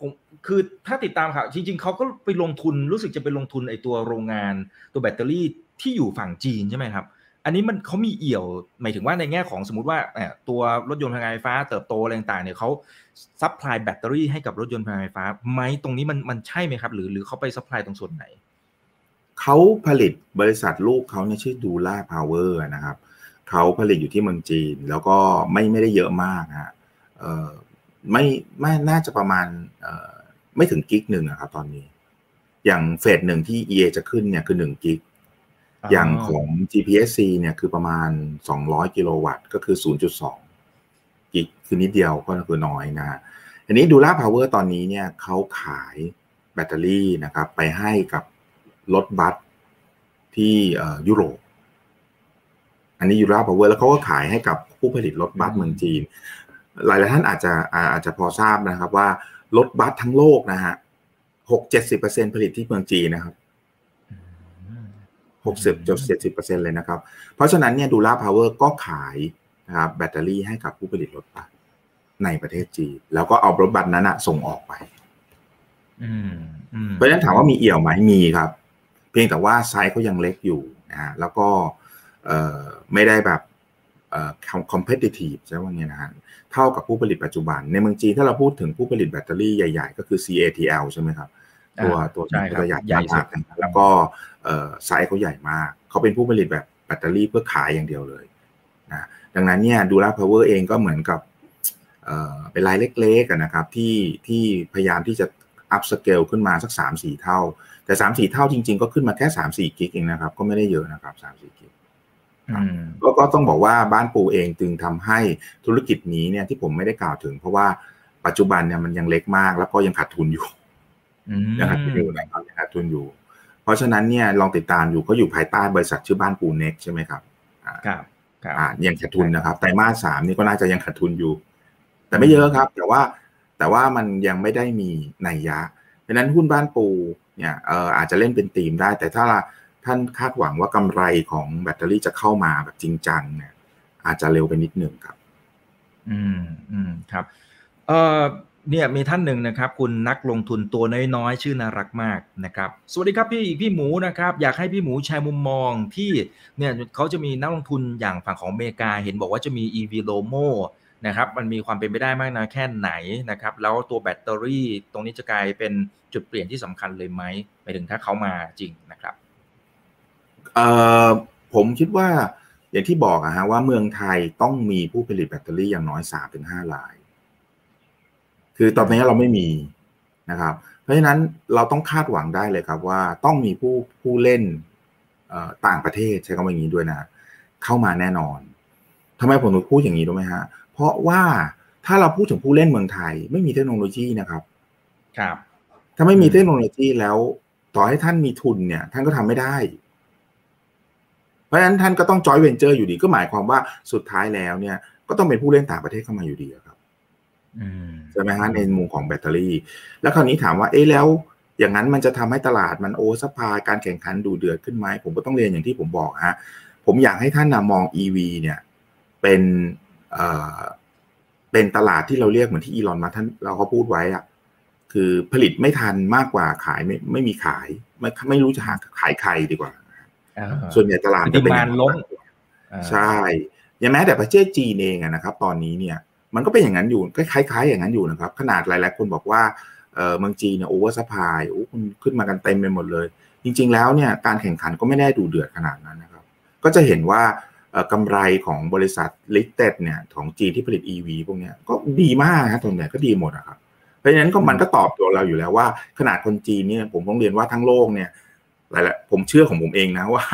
ผมคือถ้าติดตามข่าวจริง ๆเขาก็ไปลงทุนรู้สึกจะไปลงทุนไอตัวโรงงานตัวแบตเตอรี่ ที่อยู่ฝั่งจีนใช่ไหมครับ อันนี้มันเขามีเอี่ยวหมายถึงว่าในแง่ของสมมติว่าตัวรถยนต์พลังงานไฟฟ้า เติบโตอะไรต่างๆเนี่ยเขา supply แบตเตอรี่ให้กับรถยนต์พลังงานไฟฟ้าไหมตรงนี้มันมันใช่ไหมครับ หรือหรือเขาไป supply ตรงส่วนไหนเขาผลิตบริษัทลูกเขาเนี่ยชื่อ Durapower นะครับเขาผลิตอยู่ที่เมืองจีน แล้วก็ไม่ไม่ได้เยอะมากฮะไม่ไม่น่าจะประมาณไม่ถึง gig หนึ่งอะครับตอนนี้ อย่าง phase หนึ่งที่ EA จะขึ้นเนี่ยคือหนึ่ง gig อย่างของ GPSC เนี่ยคือประมาณ 200 กิโลวัตต์ก็คือ 0.2 gig คือนิดเดียวก็คือน้อยนะอันนี้ Durapower ตอนนี้เนี่ยเขาขายแบตเตอรี่นะครับไปให้กับรถบัสที่ยุโรป อันนี้ Durapower แล้วเขาก็ขายให้กับผู้ผลิตรถบัสเมืองจีน หลายๆท่านอาจจะอาจจะพอทราบนะครับว่ารถบัสทั้งโลกนะฮะหกเจ็ดสิบเปอร์เซ็นผลิตที่เมืองจีนนะครับ หกสิบจนเจ็ดสิบเปอร์เซ็นเลยนะครับ เพราะฉะนั้นเนี่ย Durapower ก็ขายนะครับแบตเตอรี่ให้กับผู้ผลิตรถบัสในประเทศจีน แล้วก็เอารถบัสนั้นอะส่งออกไปเพราะฉะนั้นถามว่ามีเอี่ยวไหมมีครับ เพียงแต่ว่าไซส์เขายังเล็กอยู่นะแล้วก็ไม่ได้แบบ competitive ใช่ไหมเนี่ยนะฮะเท่ากับผู้ผลิตปัจจุบัน ในเมืองจีนถ้าเราพูดถึงผู้ผลิตแบตเตอรี่ใหญ่ ๆ ก็คือ CATL ใช่ไหมครับ ตัวตัวใช่ครับใหญ่ใหญ่สุมาดกๆแล้วก็ไซส์เขาใหญ่มาก เขาเป็นผู้ผลิตแบบแบตเตอรี่เพื่อขายอย่างเดียวเลยนะดังนั้นเนี่ย Durapower เองก็เหมือนกับเป็นรายเล็กๆนะครับที่ที่พยายามที่จะ upscale ขึ้นมาสัก 3-4 เท่า แต่ 3 4 เท่าจริง ๆ ก็ขึ้นมาแค่ 3-4 gig เองนะครับ ก็ไม่ได้เยอะนะครับ 3-4 gigอืมก็ก็ต้องบอกว่าบ้านปูเองจึงทำให้ธุรกิจนี้เนี่ยที่ผมไม่ได้กล่าวถึง เพราะว่าปัจจุบันเนี่ยมันยังเล็กมากแล้วก็ยังขาดทุนอยู่อืม ยังขาดทุนอยู่นะครับยังขาดทุนอยู่ เพราะฉะนั้นเนี่ยลองติดตามอยู่ก็อยู่ภายใต้บริษัทชื่อบ้านปูเน็กใช่ไหมครับอ่าครับครับอ่ายังขาดทุนนะครับไตรมาสสามนี่ก็น่าจะยังขาดทุนอยู่ แต่ไม่เยอะครับ แต่ว่าแต่ว่ามันยังไม่ได้มีนัยยะ เพราะฉะนั้นหุ้นบ้านปูเนี่ยเอ่ออาจจะเล่นเป็นธีมได้ แต่ถ้าท่านคาดหวังว่ากำไรของแบตเตอรี่จะเข้ามาแบบจริงจังเนี่ยอาจจะเร็วไปนิดหนึ่งครับ อืมอืมครับ เอ่อ เนี่ยมีท่านหนึ่งนะครับ คุณนักลงทุนตัวน้อยๆ ชื่อน่ารักมากนะครับ สวัสดีครับพี่พี่หมูนะครับ อยากให้พี่หมูแชร์มุมมองที่เนี่ยเขาจะมีนักลงทุนอย่างฝั่งของอเมริกา เห็นบอกว่าจะมี EV Lomo นะครับมันมีความเป็นไปได้มากนะแค่ไหนนะครับ แล้วตัวแบตเตอรี่ตรงนี้จะกลายเป็นจุดเปลี่ยนที่สำคัญเลยไหมไปถึงถ้าเขามาจริงนะครับเอ่อผมคิดว่าอย่างที่บอกอะฮะว่าเมืองไทยต้องมีผู้ผลิตแบตเตอรี่อย่างน้อยสามถึงห้าราย คือตอนนี้เราไม่มีนะครับ เพราะฉะนั้นเราต้องคาดหวังได้เลยครับว่าต้องมีผู้ผู้เล่นต่างประเทศใช้คำว่าอย่างนี้ด้วยนะเข้ามาแน่นอนทำไมผมถึงพูดอย่างนี้รู้ไหมฮะ เพราะว่าถ้าเราพูดถึงผู้เล่นเมืองไทย ไม่มีเทคโนโลยีนะครับ ครับ ถ้าไม่มีเทคโนโลยีแล้ว ต่อให้ท่านมีทุนเนี่ย ท่านก็ทำไม่ได้ เพราะฉะนั้นท่านก็ต้องจอยเวนเจอร์อยู่ดีก็หมายความว่าสุดท้ายแล้วเนี่ย ก็ต้องเป็นผู้เล่นต่างประเทศเข้ามาอยู่ดีครับอืม ใช่ไหมฮะในมุมของแบตเตอรี่ แล้วคราวนี้ถามว่าเอ๊ะแล้ว อย่างนั้นมันจะทำให้ตลาดมัน oversupply การแข่งขันดูเดือดขึ้นไหมผมก็ต้องเรียนอย่างที่ผมบอกฮะผมอยากให้ท่านนะมอง EV เนี่ยเป็นเอ่อเป็นตลาดที่เราเรียกเหมือนที่อีลอนมาท่านเราเขาพูดไว้อะคือผลิตไม่ทันมากกว่าขายไม่ไม่มีขายไม่ไม่รู้จะหาขายใครดีกว่าอ่าส่วนใหญ่ตลาดคือจะเป็น demand ล้นอ่าใช่ยังแม้แต่ประเทศจีนเองอะนะครับ ตอนนี้เนี่ย มันก็เป็นอย่างนั้นอยู่ก็คล้ายๆอย่างนั้นอยู่นะครับ ขนาดหลายๆคนบอกว่าเออเมืองจีนเนี่ยโอเวอร์สปายโอ้คุณขึ้นมากันเต็มไปหมดเลย จริง ๆ แล้วเนี่ยการแข่งขันก็ไม่ได้ดูเดือดขนาดนั้นนะครับ ก็จะเห็นว่าเอ่อกำไรของบริษัทลิสเต็ดเนี่ยของจีนที่ผลิต EV พวกเนี้ยก็ดีมากนะส่วนใหญ่ก็ดีหมดนะครับ เพราะฉะนั้นก็มันก็ตอบโจทย์เราอยู่แล้วว่า ขนาดคนจีนเนี่ยผมต้องเรียนว่าทั้งโลกเนี่ยหลายๆผมเชื่อของผมเองนะว่า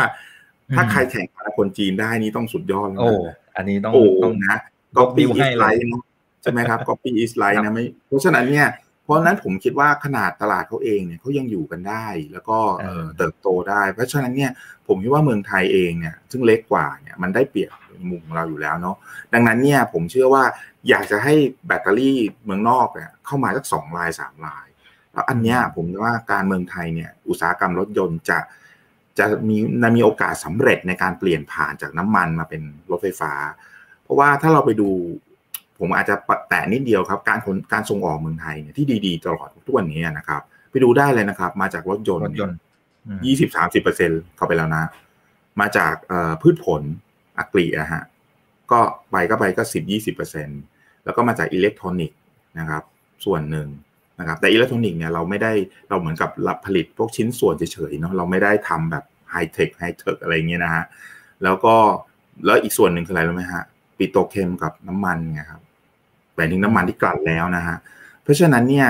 ถ้าใครแข่งกับคนจีนได้นี่ต้องสุดยอดแล้วโอ้นะอันนี้ต้องโอ้ต้องนะ ก็ยกนิ้ปีวให้อีสเลยไลท์นะใช่ไหมครับก็ปีอีสไลท์ครันะบไม่เพราะฉะนั้นเนี่ยเพราะฉะนั้นผมคิดว่าขนาดตลาดเขาเองเนี่ยเขายังอยู่กันได้ แล้วก็เอ่อเออเติบโตได้ เพราะฉะนั้นเนี่ยผมคิดว่าเมืองไทยเองเนี่ยซึ่งเล็กกว่าเนี่ยมันได้เปรียบในมุมของเราอยู่แล้วเนาะดังนั้นเนี่ยผมเชื่อว่าอยากจะให้แบตเตอรี่เมืองนอกเนี่ยเข้ามาสักสองลายสามลายแล้วอันเนี้ยผมว่าการเมืองไทยเนี่ยอุตสาหกรรมรถยนต์จะจะมีมีโอกาสสำเร็จในการเปลี่ยนผ่านจากน้ำมันมาเป็นรถไฟฟ้าเพ เพราะว่าถ้าเราไปดู ผมอาจจะแตะนิดเดียวครับ การขนการส่งออกเมืองไทยเนี่ยที่ดีๆตลอดทุกวันนี้นะครับ ไปดูได้เลยนะครับ มาจากรถยนต์รถยนต์อืมยี่สิบสามสิบเปอร์เซ็นเข้าไปแล้วนะ มาจากเอ่อพืชผลเกษตรอะฮะก็ไปก็ไปก็สิบยี่สิบเปอร์เซ็นแล้วก็มาจากอิเล็กทรอนิกส์นะครับ ส่วนหนึ่งนะครับ แต่อิเล็กทรอนิกส์เนี่ยเราไม่ได้เราเหมือนกับรับผลิตพวกชิ้นส่วนเฉยๆเนาะเราไม่ได้ทำแบบไฮเทคไฮเทคอะไรเงี้ยนะฮะแล้วก็แล้วอีกส่วนหนึ่งคืออะไรรู้ไหมฮะ petrochem กับน้ำมันไงครับหมายถึงน้ำมันที่กลั่นแล้วนะฮะเพราะฉะนั้นเนี่ย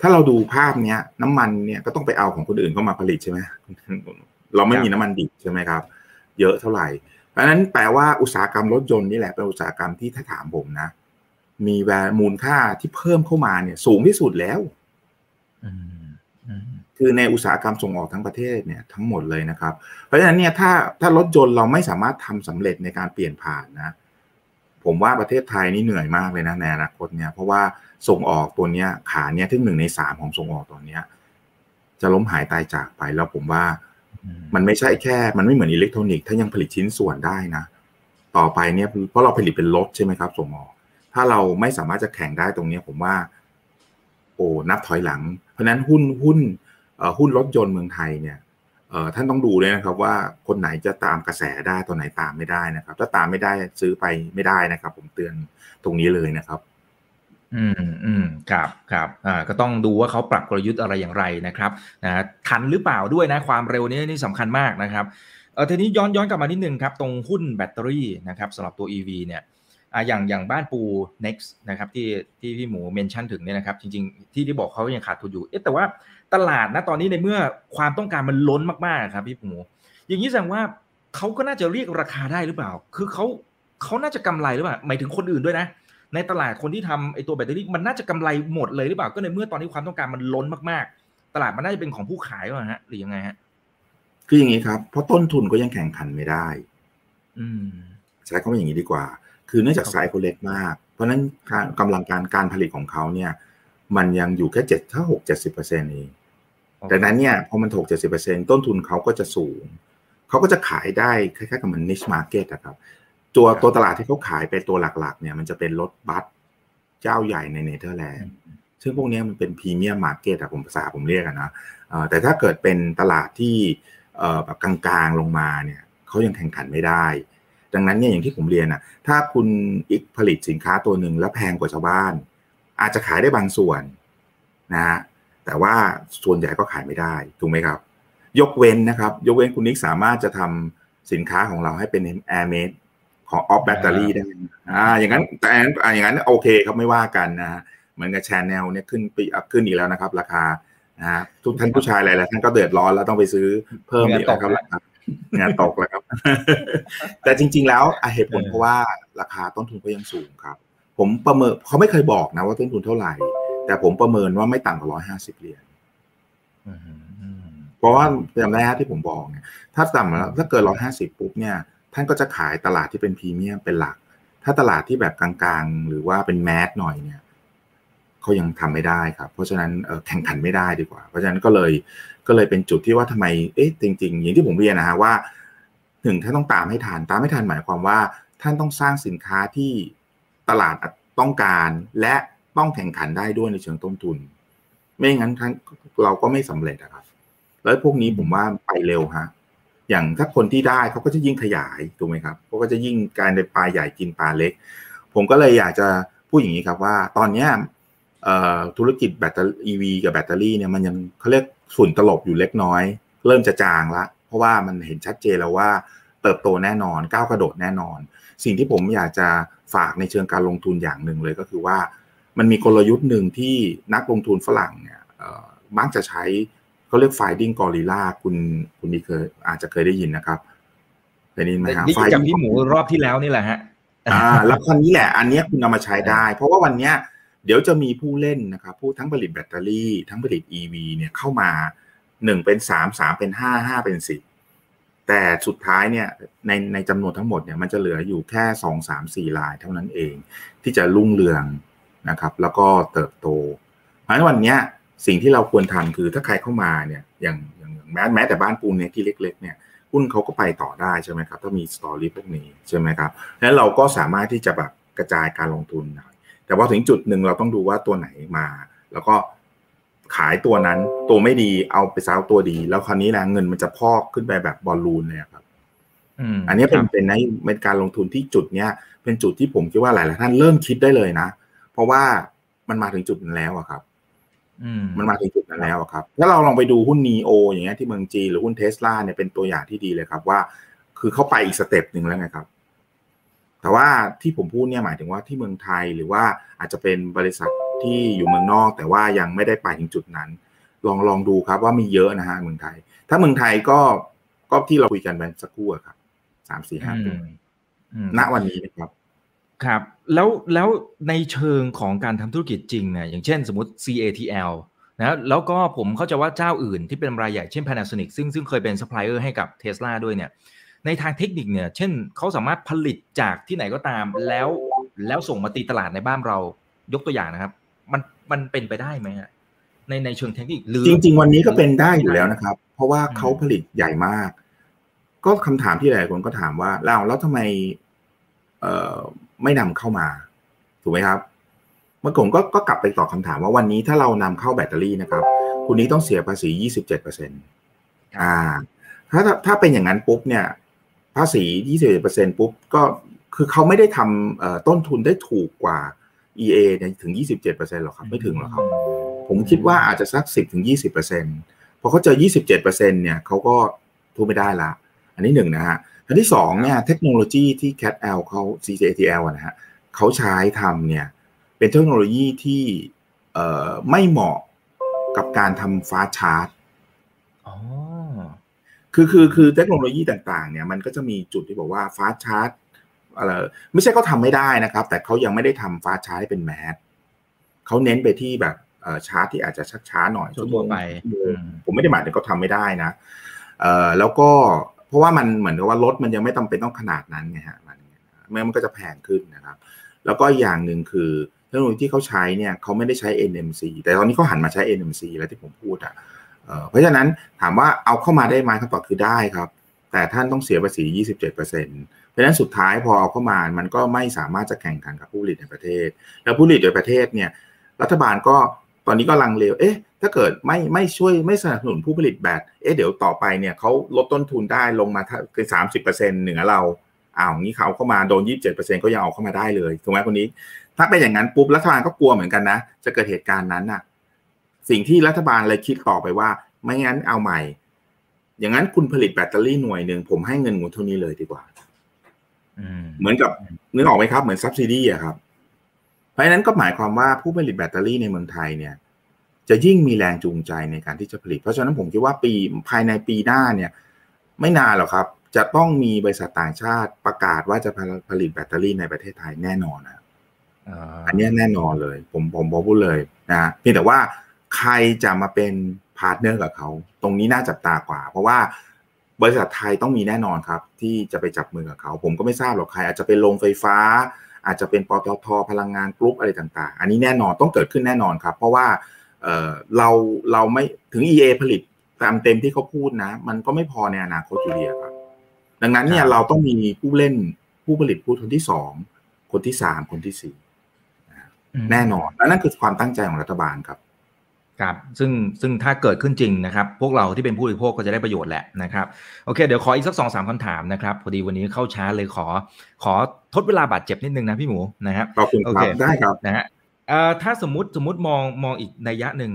ถ้าเราดูภาพเนี้ย น้ำมันเนี่ยก็ต้องไปเอาของคนอื่นเข้ามาผลิตใช่ไหมเราไม่มีน้ำมันดิบใช่ไหมครับ เยอะเท่าไหร่เพราะฉะนั้นแปลว่าอุตสาหกรรมรถยนต์นี่แหละเป็นอุตสาหกรรมที่ถ้าถามผมนะ มีแวมูลค่าที่เพิ่มเข้ามาเนี่ย สูงที่สุดแล้วคือในอุตสาหกรรมส่งออกทั้งประเทศเนี่ยทั้งหมดเลยนะครับ เพราะฉะนั้นเนี่ยถ้าถ้ารถยนต์เราไม่สามารถทำสำเร็จในการเปลี่ยนผ่านนะ ผมว่าประเทศไทยนี่เหนื่อยมากเลยนะในอนาคตเนี่ยเพราะว่าส่งออกตัวเนี้ยขาเนี้ยที่หนึ่งในสามของส่งออกตัวเนี้ย จะล้มหายตายจากไปแล้วผมว่าอืมมันไม่ใช่แค่ มันไม่เหมือนอิเล็กทรอนิกส์ถ้ายังผลิตชิ้นส่วนได้นะ ต่อไปเนี่ยเพราะเราผลิตเป็นรถใช่ไหมครับ ส่งออก ถ้าเราไม่สามารถจะแข่งได้ตรงเนี้ยผมว่า โอ้นับถอยหลัง เพราะฉะนั้นหุ้นหุ้นเอ่อหุ้นรถยนต์เมืองไทยเนี่ยเอ่อ ท่านต้องดูด้วยนะครับว่าคนไหนจะตามกระแสได้ตัวไหนตามไม่ได้นะครับ ถ้าตามไม่ได้ซื้อไปไม่ได้นะครับ ผมเตือนตรงนี้เลยนะครับ อืมอืมครับครับอ่าก็ต้องดูว่าเขาปรับกลยุทธ์อะไรอย่างไรนะครับนะทันหรือเปล่าด้วยนะความเร็วนี้นี่สำคัญมากนะครับเออทีนี้ย้อนย้อนกลับมานิดนึงครับ ตรงหุ้นแบตเตอรี่นะครับสำหรับตัว EV เนี่ยอ่าอย่างอย่างบ้านปู next นะครับที่ที่พี่หมูเมนชั่นถึงเนี่ยนะครับ จริง ๆ ที่ที่บอกเขายังขาดทุนอยู่เอ๊ะแต่ว่า ตลาดนะตอนนี้ในเมื่อความต้องการมันล้นมากๆครับพี่หมูอย่างนี้แสดงว่าเขาก็น่าจะเรียกราคาได้หรือเปล่า คือเขาเขาน่าจะกำไรหรือเปล่าหมายถึงคนอื่นด้วยนะ ในตลาดคนที่ทำไอตัวแบตเตอรี่มันน่าจะกำไรหมดเลยหรือเปล่า ก็ในเมื่อตอนนี้ความต้องการมันล้นมากๆ ตลาดมันน่าจะเป็นของผู้ขายหรือเปล่าฮะหรือยังไงฮะคืออย่างนี้ครับเพราะต้นทุนก็ยังแข่งขันไม่ได้ อืมใช้คำว่าอย่างนี้ดีกว่า คือเนื่องจากไซส์เขาเล็กมาก เพราะฉะนั้นการกำลังการการผลิตของเขาเนี่ย มันยังอยู่แค่เจ็ดถ้าหกเจ็ดสิบเปอร์เซ็นต์เองดังนั้นเนี่ยพอมันหกเจ็ดสิบเปอร์เซ็นต์ต้นทุนเขาก็จะสูง เขาก็จะขายได้คล้ายๆกับมัน niche market นะครับ ตัวตัวตลาดที่เขาขายเป็นตัวหลักๆ เนี่ยมันจะเป็นรถบัสเจ้าใหญ่ในเนเธอร์แลนด์ซึ่งพวกนี้มันเป็น premium market อะผมภาษาผมเรียกอะนะแต่ถ้าเกิดเป็นตลาดที่แบบกลางๆลงมาเนี่ยเขายังแข่งขันไม่ได้ ดังนั้นเนี่ยอย่างที่ผมเรียนอะถ้าคุณนิกผลิตสินค้าตัวหนึ่งแล้วแพงกว่าชาวบ้าน อาจจะขายได้บางส่วนนะฮะแต่ว่าส่วนใหญ่ก็ขายไม่ได้ถูกไหมครับ ยกเว้นนะครับ ยกเว้นคุณนิกสามารถจะทำสินค้าของเราให้เป็น air made ของออฟแบตเตอรี่ได้อ่าอย่างนั้นแต่อย่างนั้นโอเคครับไม่ว่ากันนะฮะเหมือนกับแชนแนลเนี่ยขึ้นปี up ขึ้นอีกแล้วนะครับ ราคานะฮะทุกท่านผู้ชายหลายๆท่านก็เดือดร้อนแล้วต้องไปซื้อเพิ่มอีกแล้วครับราคางานตกแล้วครับ แต่จริง ๆ แล้วเหตุผลเพราะว่าราคาต้นทุนก็ยังสูงครับ ผมประเมินเขาไม่เคยบอกนะว่าต้นทุนเท่าไหร่ แต่ผมประเมินว่าไม่ต่ำกว่าร้อยห้าสิบเหรียญเพราะว่าจำได้ที่ผมบอกเนี่ยถ้าต่ำแล้วถ้าเกินร้อยห้าสิบปุ๊บเนี่ย ท่านก็จะขายตลาดที่เป็นพรีเมียมเป็นหลัก ถ้าตลาดที่แบบกลางๆ หรือว่าเป็นแมสหน่อยเนี่ยเขายังทำไม่ได้ครับ เพราะฉะนั้นแข่งขันไม่ได้ดีกว่า เพราะฉะนั้นก็เลยก็เลยเป็นจุดที่ว่าทำไมเอ๊ะจริง ๆ อย่างที่ผมเรียนนะฮะว่าหนึ่งท่านต้องตามให้ทันตามให้ทันหมายความว่าท่านต้องสร้างสินค้าที่ ตลาดต้องการและต้องแข่งขันได้ด้วยในเชิงต้นทุน ไม่งั้นท่านเราก็ไม่สำเร็จนะครับ แล้วพวกนี้ผมว่าไปเร็วฮะอย่างถ้าคนที่ได้เขาก็จะยิ่งขยายถูกไหมครับเขาก็จะยิ่งการในปลาใหญ่กินปลาเล็ก ผมก็เลยอยากจะพูดอย่างนี้ครับว่า ตอนเนี้ยธุรกิจแบตเตอรี่ EV กับแบตเตอรี่เนี่ยมันยังเขาเรียกฝุ่นตลบอยู่เล็กน้อย เริ่มจะจางละ เพราะว่ามันเห็นชัดเจนแล้วว่าเติบโตแน่นอนก้าวกระโดดแน่นอน สิ่งที่ผมอยากจะ ฝากในเชิงการลงทุนอย่างหนึ่งเลยก็คือว่า มันมีกลยุทธ์หนึ่งที่นักลงทุนฝรั่งเนี่ยมักจะใช้เขาเรียก finding gorilla คุณคุณนี่เคยอาจจะเคยได้ยินนะครับเคยได้ยินไหมครับนี่กับพี่หมูรอบที่แล้วนี่แหละฮะอ่าแล้วคนนี้แหละอันนี้คุณเอามาใช้ได้ เพราะว่าวันเนี้ยเดี๋ยวจะมีผู้เล่นนะครับผู้ทั้งผลิตแบตเตอรี่ ทั้งผลิต EV เนี่ยเข้ามาหนึ่งเป็นสามสามเป็นห้าห้าเป็นสิบ แต่สุดท้ายเนี่ยในในจำนวนทั้งหมดเนี่ยมันจะเหลืออยู่แค่สองสามสี่ลายเท่านั้นเอง ที่จะรุ่งเรืองนะครับ แล้วก็เติบโต เพราะฉะนั้นวันนี้สิ่งที่เราควรทำคือถ้าใครเข้ามาเนี่ยอย่างอย่างแม้แม้แต่บ้านปูนเนี่ยที่เล็ก ๆ เนี่ยหุ้นเขาก็ไปต่อได้ใช่ไหมครับ ถ้ามีสตอรี่พวกนี้ใช่ไหมครับแล้วเราก็สามารถที่จะแบบกระจายการลงทุนได้แต่ว่าถึงจุดหนึ่งเราต้องดูว่าตัวไหนมา แล้วก็ ขายตัวนั้น ตัวไม่ดีเอาไปซ้าตัวดี แล้วคราวนี้แหละเงินมันจะพอกขึ้นไปแบบบอลลูนเลยครับอันนี้เป็นเป็นในเป็นการลงทุนที่จุดเนี้ยเป็นจุดที่ผมคิดว่าหลายๆท่านเริ่มคิดได้เลยนะ เพราะว่ามันมาถึงจุดนั้นแล้วอะครับมันมาถึงจุดนั้นแล้วครับ ถ้าเราลองไปดูหุ้นนีโออย่างเงี้ยที่เมืองจีหรือหุ้นเทสลาเนี่ยเป็นตัวอย่างที่ดีเลยครับว่า คือเข้าไปอีกสเต็ปหนึ่งแล้วไงครับ แต่ว่าที่ผมพูดเนี่ยหมายถึงว่าที่เมืองไทยหรือว่าอาจจะเป็นบริษัทที่อยู่เมืองนอก แต่ว่ายังไม่ได้ไปถึงจุดนั้น ลองลองดูครับว่ามีเยอะนะฮะเมืองไทย ถ้าเมืองไทยก็ก็ที่เราคุยกันไปสักครู่ครับสามสี่ห้าปีณวันนี้นะครับครับ แล้วแล้วในเชิงของการทำธุรกิจจริงเนี่ยอย่างเช่นสมมติ CATL นะแล้วก็ผมเข้าใจว่าเจ้าอื่นที่เป็นรายใหญ่เช่น Panasonic ซึ่งซึ่งเคยเป็นซัพพลายเออร์ให้กับเทสลาด้วยเนี่ย ในทางเทคนิคเนี่ย เช่นเขาสามารถผลิตจากที่ไหนก็ตาม แล้วแล้วส่งมาตีตลาดในบ้านเรายกตัวอย่างนะครับ มันมันเป็นไปได้ไหมฮะในในเชิงเทคนิคหรือจริง ๆ วันนี้ก็เป็นได้อยู่แล้วนะครับ เพราะว่าเขาผลิตใหญ่มาก ก็คำถามที่หลายคนก็ถามว่าแล้วแล้วทำไม เอ่อไม่นำเข้ามา ถูกไหมครับเมื่อก่อนก็ก็กลับไปตอบคาถามว่าวันนี้ถ้าเรานำเข้าแบตเตอรี่นะครับ คุณนี้ต้องเสียภาษียี่สิบเจ็ดเปอร์เซ็นต์อ่า ถ้าถ้าเป็นอย่างนั้นปุ๊บเนี่ย ภาษียี่สิบเปอร์เซ็นปุ๊บก็คือเขาไม่ได้ทำต้นทุนได้ถูกกว่า EA เนี่ยถึงยี่สิบเจ็ดเปอร์เซ็นหรอกครับไม่ถึงหรอกครับ ผมคิดว่าอาจจะสักสิบถึงยี่สิบเปอร์เซ็นพอเขาเจอยี่สิบเจ็ดเปอร์เซ็นเนี่ยเขาก็ทุไม่ได้ละ อันนี้หนึ่งนะฮะ อันที่สองเนี่ยเทคโนโลยีที่ CATL เขา CJTL นะฮะเขาใช้ทำเนี่ยเป็นเทคโนโลยีที่เอ่อไม่เหมาะกับการทำฟ้าชาร์จ คือคือคือเทคโนโลยีต่างๆเนี่ยมันก็จะมีจุดที่บอกว่าฟ้าชาร์จอะไรไม่ใช่เขาทาไม่ได้นะครับ แต่เขายังไม่ได้ทำฟ้าชาร์จให้เป็นแมสเขาเน้นไปที่แบบชาร์จที่อาจจะชักช้าหน่อยชั่วโมงไป ผมไม่ได้หมายถึงเขาทาไม่ได้นะเอ่อแล้วก็เพราะว่ามันเหมือนกับว่ารถมันยังไม่จาเป็นต้องขนาดนั้นไงฮะมันเมื่อมันก็จะแพงขึ้นนะครับ แล้วก็อย่างหนึ่งคือเทคโนโลยีที่เขาใช้เนี่ยเขาไม่ได้ใช้ NMC แต่ตอนนี้เขาหันมาใช้ NMC แล้วที่ผมพูดอะ เพราะฉะนั้นถามว่าเอาเข้ามาได้ไหมคำตอบคือได้ครับ แต่ท่านต้องเสียภาษี 27%เพราะฉะนั้นสุดท้ายพอเอาเข้ามามันก็ไม่สามารถจะแข่งขันกับผู้ผลิตในประเทศ แล้วผู้ผลิตในประเทศเนี่ยรัฐบาลก็ตอนนี้ก็ลังเลวเอ๊ะ ถ้าเกิดไม่ไม่ช่วยไม่สนับสนุนผู้ผลิตแบตเอ๊ะเดี๋ยวต่อไปเนี่ยเขาลดต้นทุนได้ลงมาคือสามสิบเปอร์เซ็นต์เหนือเราอ้าวงี้เขาเข้ามาโดนยี่สิบเจ็ดเปอร์เซ็นต์ก็ยังเอาเข้ามาได้เลยถูกไหมคนนี้ ถ้าเป็นอย่างนั้นปุ๊บรัฐบาลก็กลัวเหมือนกันนะ จะเกิดเหตุการณ์นั้นน่ะ สิ่งที่รัฐบาลเลยคิดต่อไปว่า ไม่งั้นเอาใหม่ อย่างนั้นคุณผลิตแบตเตอรี่หน่วยหนึ่งผมให้เงินงูเท่านี้เลยดีกว่าเหมือนกับนึกออกไหมครับ เหมือน subsidy อะครับ เพราะฉะนั้นก็หมายความว่าผู้ผลิตแบตเตอรี่ในเมืองไทยเนี่ย จะยิ่งมีแรงจูงใจในการที่จะผลิต เพราะฉะนั้นผมคิดว่าปีภายในปีหน้าเนี่ย ไม่นานหรอกครับ จะต้องมีบริษัทต่างชาติประกาศว่าจะผลิตแบตเตอรี่ในประเทศไทยแน่นอนนะอันนี้แน่นอนเลย ผมผมบอกพูดเลยนะเพียงแต่ว่า ใครจะมาเป็น partner กับเขา ตรงนี้น่าจับตากว่า เพราะว่าบริษัทไทยต้องมีแน่นอนครับ ที่จะไปจับมือกับเขา ผมก็ไม่ทราบหรอกใคร อาจจะเป็นโรงไฟฟ้า อาจจะเป็นปตทพลังงานกรุ๊ปอะไรต่าง ๆ อันนี้แน่นอนต้องเกิดขึ้นแน่นอนครับ เพราะว่าเราเราไม่ถึง EA ผลิตตามเต็มที่เขาพูดนะ มันก็ไม่พอในอนาคตอยู่ดีครับ ดังนั้นเนี่ยเราต้องมีผู้เล่นผู้ผลิตผู้คนที่สองคนที่สามคนที่สี่แน่นอนและนั่นคือความตั้งใจของรัฐบาลครับ ครับซึ่งซึ่งถ้าเกิดขึ้นจริงนะครับ พวกเราที่เป็นผู้บริโภคก็จะได้ประโยชน์แหละนะครับโอเค เดี๋ยวขออีกสักสองสามคำถามนะครับ พอดีวันนี้เข้าช้าเลยขอ ขอทดเวลาบาดเจ็บนิดนึงนะพี่หมูนะครับขอบคุณครับได้ครับนะฮะถ้าสมมติสมมติมองมองอีกนัยยะหนึ่ง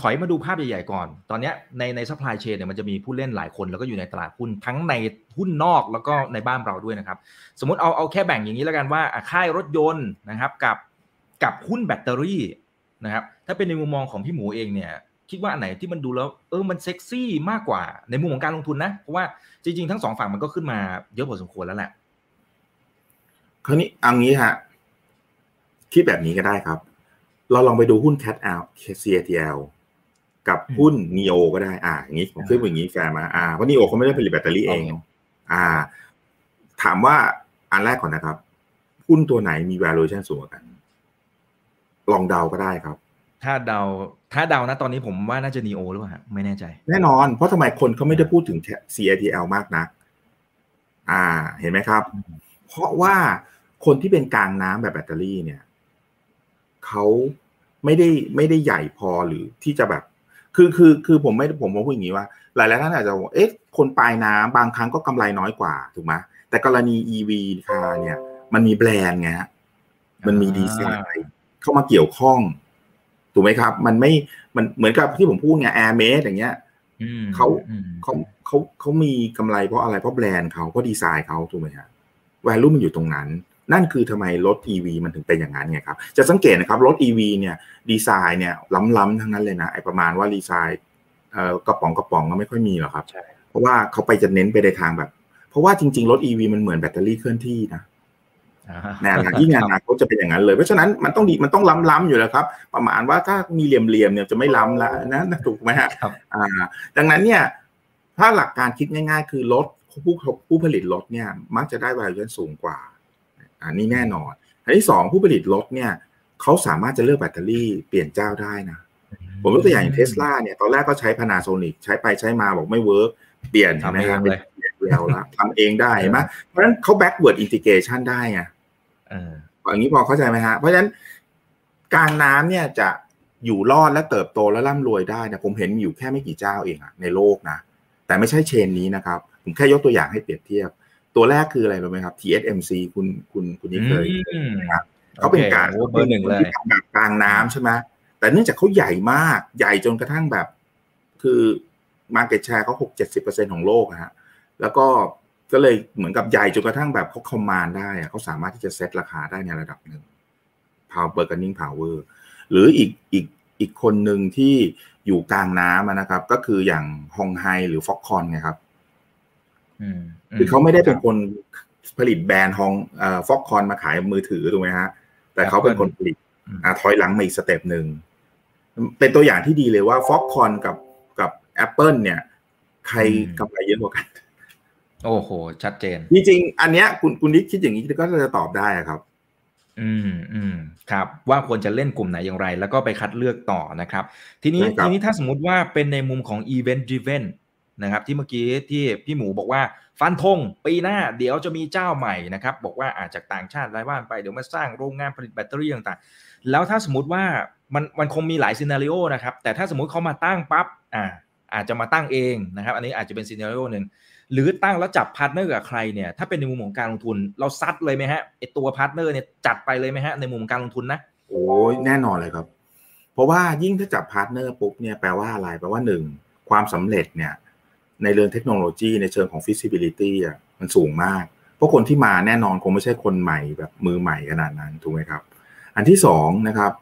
ถอยมาดูภาพใหญ่ๆก่อน ตอนนี้ในใน supply chain เนี่ยมันจะมีผู้เล่นหลายคนแล้วก็อยู่ในตลาดหุ้นทั้งในหุ้นนอกแล้วก็ในบ้านเราด้วยนะครับ สมมติเอาเอาแค่แบ่งอย่างนี้แล้วกันว่าค่ายรถยนต์นะครับกับกับหุ้นแบตเตอรี่ นะครับถ้าเป็นในมุมมองของพี่หมูเองเนี่ยคิดว่าอันไหนที่มันดูแล้วเออมันเซ็กซี่มากกว่าในมุมของการลงทุนนะ เพราะว่าจริงๆ ทั้งสองฝั่งมันก็ขึ้นมาเยอะพอสมควรแล้วแหละคราวนี้อันนี้ฮะคิดแบบนี้ก็ได้ครับ เราลองไปดูหุ้น Cat L CATL กับหุ้น NEO ก็ได้อ่าอย่างนี้ผมขึ้นอย่างนี้แฟร์มาอ่าเพราะ NIO เขาไม่ได้ผลิตแบตเตอรี่เอง อ่า ถามว่าอันแรกก่อนนะครับ หุ้นตัวไหนมี valuation สูงกว่ากัน ลองเดาก็ได้ครับ ถ้าเดาถ้าเดานะตอนนี้ผมว่าน่าจะ NEO หรือเปล่าไม่แน่ใจ แน่นอน เพราะทำไมคนเขาไม่ได้พูดถึง CATL มากนัก อ่า เห็นไหมครับ เพราะว่าคนที่เป็นกลางน้ำแบบแบตเตอรี่เนี่ยเขาไม่ได้ไม่ได้ใหญ่พอหรือที่จะแบบ คือคือคือผมไม่ผมมาพูดอย่างนี้ว่า หลายหลายท่านอาจจะบอกเอ๊ะคนปลายน้ำบางครั้งก็กำไรน้อยกว่าถูกไหมแต่กรณี EV คาเนี่ย มันมีแบรนด์ไงฮะมันมีดีไซน์ เข้ามาเกี่ยวข้องถูกไหมครับ มันไม่มันเหมือนกับที่ผมพูดไงแอร์เมสอย่างเงี้ยเขาเขาเขาเขามีกำไรเพราะอะไรเพราะแบรนด์เขาเพราะดีไซน์เขาถูกไหมฮะแวลูมันอยู่ตรงนั้น นั่นคือทำไมรถ EV มันถึงเป็นอย่างนั้นไงครับจะสังเกตนะครับรถ EV เนี่ยดีไซน์เนี่ยล้ำๆทั้งนั้นเลยนะไอประมาณว่าดีไซน์เอ่อกระป๋องกระป๋องก็ไม่ค่อยมีหรอกครับเพราะว่าเขาไปจะเน้นไปในทางแบบ เพราะว่าจริง ๆ รถ EV มันเหมือนแบตเตอรี่เคลื่อนที่นะ นะยิ่งงานเขาจะเป็นอย่างนั้นเลย เพราะฉะนั้นมันต้องดีมันต้องล้ำๆอยู่แล้วครับ ประมาณว่าถ้ามีเหลี่ยมๆเนี่ยจะไม่ล้ำแล้วนะถูกไหมฮะอ่าดังนั้นเนี่ยถ้าหลักการคิดง่าย ๆ คือรถผู้ผู้ผลิตรถเนี่ยมักจะได้ valuation สูงกว่า อันนี้แน่นอนอันที่สองผู้ผลิตรถเนี่ยเขาสามารถจะเลือกแบตเตอรี่เปลี่ยนเจ้าได้นะผมยกตัวอย่างอย่างเทสลาเนี่ยตอนแรกก็ใช้ Panasonic ใช้ไปใช้มาบอกไม่ work เปลี่ยนทำเองเลยแล้วละทำเองได้ไหมเพราะฉะนั้นเขา backward integration ได้ไง อย่างนี้พอเข้าใจไหมฮะ เพราะฉะนั้นกลางน้ำเนี่ยจะอยู่รอดและเติบโตและร่ำรวยได้นะผมเห็นอยู่แค่ไม่กี่เจ้าเองอะในโลกนะ แต่ไม่ใช่ chain นี้นะครับ ผมแค่ยกตัวอย่างให้เปรียบเทียบ ตัวแรกคืออะไรรู้ไหมครับ TSMC คุณคุณคุณนี่เคยนะครับเขาเป็นการเบอร์หนึ่งเลยแบบกลางน้ำใช่ไหมแต่เนื่องจากเขาใหญ่มากใหญ่จนกระทั่งแบบ คือมาเก็ตแชร์เขาหกเจ็ดสิบเปอร์เซ็นของโลกฮะแล้วก็ ก็เลยเหมือนกับใหญ่จนกระทั่งแบบเขาคอมมานได้เขาสามารถที่จะเซตราคาได้ในระดับหนึ่ง power bargaining power หรืออีกอีกอีกคนหนึ่งที่อยู่กลางน้ำนะครับ ก็คืออย่าง Hon Hai หรือ Foxconn ไงครับคือเขาไม่ได้เป็นคนผลิตแบรนด์ฮอง Foxconn มาขายมือถือถูกไหมฮะ แต่เขาเป็นคนผลิตถอยหลังมาอีก step หนึ่งเป็นตัวอย่างที่ดีเลยว่า Foxconn กับกับ Apple เนี่ย ใครกำไรเยอะกว่ากัน โอ้โห ชัดเจน จริงๆ อันเนี้ยคุณคุณนิกคิดอย่างนี้ก็จะตอบได้ครับ อืมอืมครับ ว่าควรจะเล่นกลุ่มไหนอย่างไร แล้วก็ไปคัดเลือกต่อนะครับ ทีนี้ทีนี้ถ้าสมมติว่าเป็นในมุมของ Event Driven นะครับ ที่เมื่อกี้ที่พี่หมูบอกว่าฟันธงปีหน้าเดี๋ยวจะมีเจ้าใหม่นะครับ บอกว่าอาจจากต่างชาติรายว่านไปเดี๋ยวมาสร้างโรงงานผลิตแบตเตอรี่ต่างๆ แล้วถ้าสมมติว่ามันมันคงมีหลาย scenario นะครับ แต่ถ้าสมมติเขามาตั้งปั๊บอ่าอาจจะมาตั้งเองนะครับ อันนี้อาจจะเป็น scenario หนึ่ง หรือตั้งแล้วจับ partner กับใครเนี่ยถ้าเป็นในมุมของการลงทุน เราซัดเลยไหมฮะไอตัว partner เนี่ยจัดไปเลยไหมฮะในมุมการลงทุนนะโอ้ยแน่นอนเลยครับ เพราะว่ายิ่งถ้าจับ partner ปุ๊บเนี่ยแปลว่าอะไรแปลว่าหนึ่งความสำเร็จเนี่ยในเรื่องเทคโนโลยีในเชิงของ feasibility อะมันสูงมาก เพราะคนที่มาแน่นอนคงไม่ใช่คนใหม่แบบมือใหม่ขนาดนั้นถูกไหมครับ อันที่สองนะครับ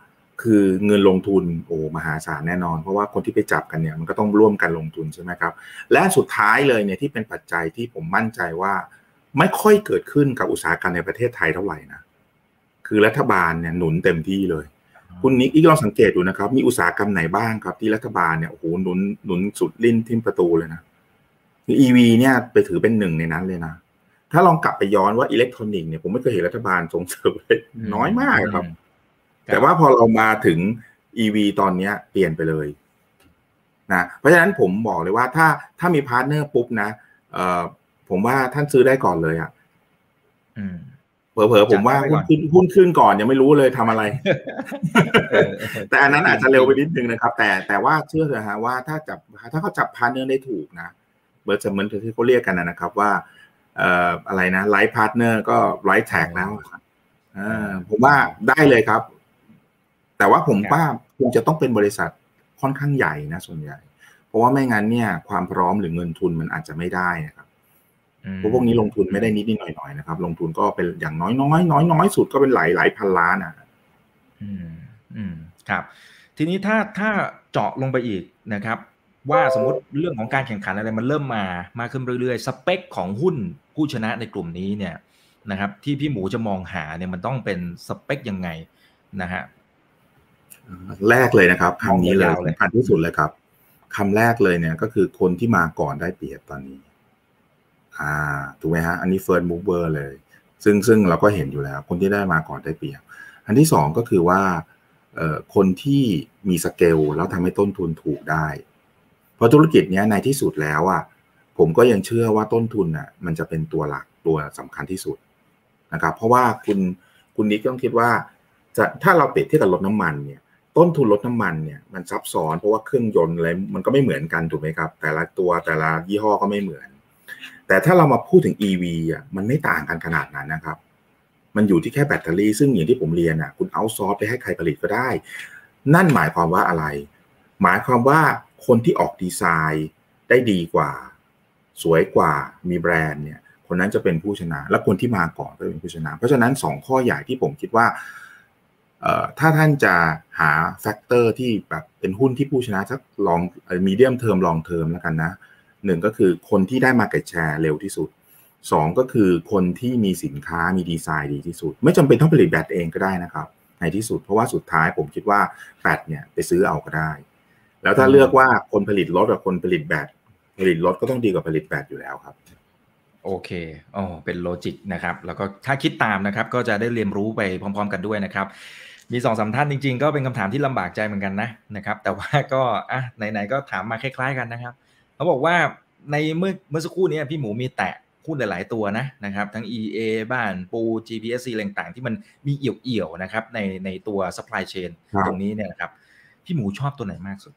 คือเงินลงทุนโอ้มหาศาลแน่นอน เพราะว่าคนที่ไปจับกันเนี่ยมันก็ต้องร่วมกันลงทุนใช่ไหมครับ และสุดท้ายเลยเนี่ยที่เป็นปัจจัยที่ผมมั่นใจว่าไม่ค่อยเกิดขึ้นกับอุตสาหกรรมในประเทศไทยเท่าไหร่นะคือรัฐบาลเนี่ยหนุนเต็มที่เลย คุณนิกอีกลองสังเกตดูนะครับ มีอุตสาหกรรมไหนบ้างครับ ที่รัฐบาลเนี่ยโอ้โหหนุนหนุนสุดลิ้นทิ่มประตูเลยนะ EV เนี่ยไปถือเป็นหนึ่งในนั้นเลยนะ ถ้าลองกลับไปย้อนว่าอิเล็กทรอนิกส์เนี่ยผมไม่เคยเห็นรัฐบาลส่งเสริมเลยน้อยมากครับ แต่ว่าพอเรามาถึง EV ตอนนี้เปลี่ยนไปเลยนะเพราะฉะนั้นผมบอกเลยว่าถ้าถ้ามี partner ปุ๊บนะเอ่อผมว่าท่านซื้อได้ก่อนเลยอะเผลอๆผมว่าหุ้นขึ้นหุ้นขึ้นก่อนยังไม่รู้เลยทำอะไร แต่อันนั้นอาจจะเร็วไปนิดนึงนะครับ แต่แต่ว่าเชื่อเถอะฮะว่าถ้าจับถ้าเขาจับ partner ได้ถูกนะเบอร์จะเหมือนที่เขาเรียกกันนะครับว่าเอ่ออะไรนะ right partner ก็ right track แล้วอ่าผมว่าได้เลยครับ แต่ว่าผมว่าคงจะต้องเป็นบริษัทค่อนข้างใหญ่นะส่วนใหญ่ เพราะว่าไม่งั้นเนี่ย ความพร้อมหรือเงินทุนมันอาจจะไม่ได้นะครับเพราะพวกนี้ลงทุนไม่ได้นิดนิดหน่อยหน่อยนะครับ ลงทุนก็เป็นอย่างน้อยน้อยน้อยน้อยสุดก็เป็นหลายหลายพันล้านอะอืมอืมครับ ทีนี้ถ้าถ้าเจาะลงไปอีกนะครับ ว่าสมมติเรื่องของการแข่งขันอะไรมันเริ่มมามาขึ้นเรื่อยๆ สเปคของหุ้นผู้ชนะในกลุ่มนี้เนี่ยนะครับ ที่พี่หมูจะมองหาเนี่ยมันต้องเป็นสเปคยังไงนะฮะ แรกเลยนะครับคำนี้เลยสำคัญที่สุดเลยครับคำแรกเลยเนี่ยก็คือคนที่มาก่อนได้เปรียบตอนนี้ อ่าถูกไหมฮะอันนี้ first mover เลย ซึ่งซึ่งเราก็เห็นอยู่แล้ว คนที่ได้มาก่อนได้เปรียบ อันที่สองก็คือว่าเอ่อคนที่มีสเกลแล้วทำให้ต้นทุนถูกได้ เพราะธุรกิจเนี้ยในที่สุดแล้วอะผมก็ยังเชื่อว่าต้นทุนอะมันจะเป็นตัวหลักตัวสำคัญที่สุดนะครับ เพราะว่าคุณคุณนิกต้องคิดว่าจะถ้าเราเปรียบเทียบกับรถน้ำมันเนี่ย ต้นทุนรถน้ำมันเนี่ยมันซับซ้อนเพราะว่าเครื่องยนต์อะไรมันก็ไม่เหมือนกันถูกไหมครับ แต่ละตัวแต่ละยี่ห้อก็ไม่เหมือน แต่ถ้าเรามาพูดถึง EV อะมันไม่ต่างกันขนาดนั้นนะครับ มันอยู่ที่แค่แบตเตอรี่ซึ่งอย่างที่ผมเรียนอะคุณเอาซอร์สไปให้ใครผลิตก็ได้ นั่นหมายความว่าอะไร หมายความว่าคนที่ออกดีไซน์ได้ดีกว่า สวยกว่ามีแบรนด์เนี่ย คนนั้นจะเป็นผู้ชนะ และคนที่มาก่อนก็เป็นผู้ชนะ เพราะฉะนั้น 2 ข้อใหญ่ที่ผมคิดว่า ถ้าท่านจะหา factor ที่แบบเป็นหุ้นที่ผู้ชนะสัก long medium term long term แล้วกันนะหนึ่งก็คือคนที่ได้ market share เร็วที่สุดสองก็คือคนที่มีสินค้ามีดีไซน์ดีที่สุด ไม่จำเป็นต้องผลิตแบตเองก็ได้นะครับในที่สุดเพราะว่าสุดท้ายผมคิดว่าแบตเนี่ยไปซื้อเอาก็ได้ แล้วถ้าเลือกว่าคนผลิตรถกับคนผลิตแบตผลิตรถก็ต้องดีกว่าผลิตแบตอยู่แล้วครับโอเคอ๋อเป็นโลจิกนะครับ แล้วก็ถ้าคิดตามนะครับ ก็จะได้เรียนรู้ไปพร้อม ๆ กันด้วยนะครับ มีสองสาท่านจริง ๆ ก็เป็นคำถามที่ลำบากใจเหมือนกันนะนะครับ แต่ว่าก็อะไหนๆก็ถามมาคล้าย ๆ กันนะครับเขาบอกว่าในเมื่อเมื่อสักครู่นี้พี่หมูมีแตะหุ้นหลาย ๆ ตัวนะนะครับทั้ง EA บ้านปู GPSC ต่างๆที่มันมีเอี่ยวๆนะครับในในตัว supply chain ตรงนี้เนี่ยนะครับ พี่หมูชอบตัวไหนมากสุด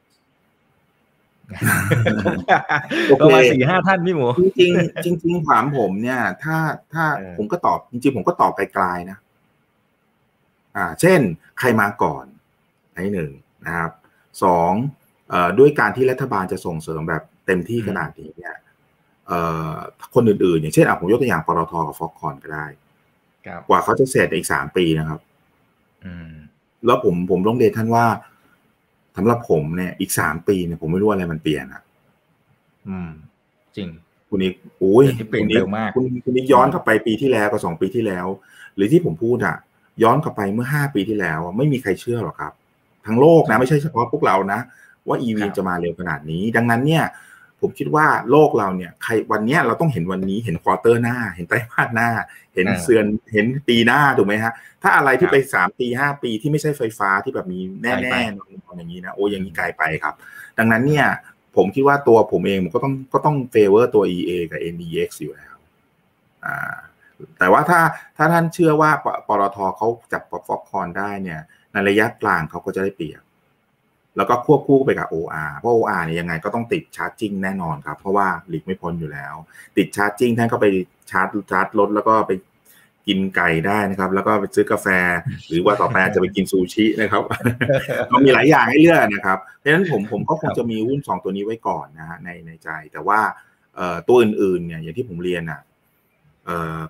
ประมาณสี่ห้าท่านพี่หมู จริงจริงจริงถามผมเนี่ย ถ้าถ้าผมก็ตอบจริงๆ ผมก็ตอบไกลๆนะ อ่าเช่นใครมาก่อนอันหนึ่งนะครับสองด้วยการที่รัฐบาลจะส่งเสริมแบบเต็มที่ขนาดนี้เนี่ยคนอื่นๆ อย่างเช่นผมยกตัวอย่างปตทกับฟอกคอนก็ได้กว่าเขาจะเสร็จอีกสามปีนะครับแล้วผมผมต้องเรียนท่านว่าสำหรับผมเนี่ยอีกสามปีเนี่ยผมไม่รู้อะไรมันเปลี่ยนอะ อืม จริง คุณนิกโอ้ยเปลี่ยนเร็วมากคุณคุณนิกย้อนกลับไปปีที่แล้วกับสองปีที่แล้ว หรือที่ผมพูดอะ ย้อนกลับไปเมื่อห้าปีที่แล้วไม่มีใครเชื่อหรอกครับ ทั้งโลกนะไม่ใช่เฉพาะพวกเรานะ ว่าอีวีจะมาเร็วขนาดนี้ ดังนั้นเนี่ย ผมคิดว่าโลกเราเนี่ยใครวันนี้เราต้องเห็นวันนี้เห็นควอเตอร์หน้า เห็นไตรมาสหน้า เห็นเซือนเห็นปีหน้าถูกไหมฮะถ้าอะไรที่ไปสามปีห้าปีที่ไม่ใช่ไฟฟ้าที่แบบมีแน่ๆนอนอย่างนี้นะโอ้ยังนี้ไกลไปครับ ดังนั้นเนี่ยผมคิดว่าตัวผมเองผมก็ต้องก็ต้องเฟเวอร์ตัว EA กับ NDX อยู่แล้ว อ่า แต่ว่าถ้าถ้าท่านเชื่อว่าปตทเขาจับปฟอกคอนได้เนี่ยในระยะกลางเขาก็จะได้เปรียบ แล้วก็ควบคู่ไปกับ OR เพราะ OR เนี่ยยังไงก็ต้องติดชาร์จจิ้งแน่นอนครับ เพราะว่าหลีกไม่พ้นอยู่แล้ว ติดชาร์จจิ้งท่านก็ไปชาร์จชาร์จรถแล้วก็ไปกินไก่ได้นะครับ แล้วก็ไปซื้อกาแฟ หรือว่าต่อไปจะไปกินซูชินะครับก็มีหลายอย่างให้เลือกนะครับเพราะฉะนั้นผมผมก็คงจะมีหุ้นสองตัวนี้ไว้ก่อนนะฮะในในใจ แต่ว่าตัวอื่นๆเนี่ยอย่างที่ผมเรียนอะ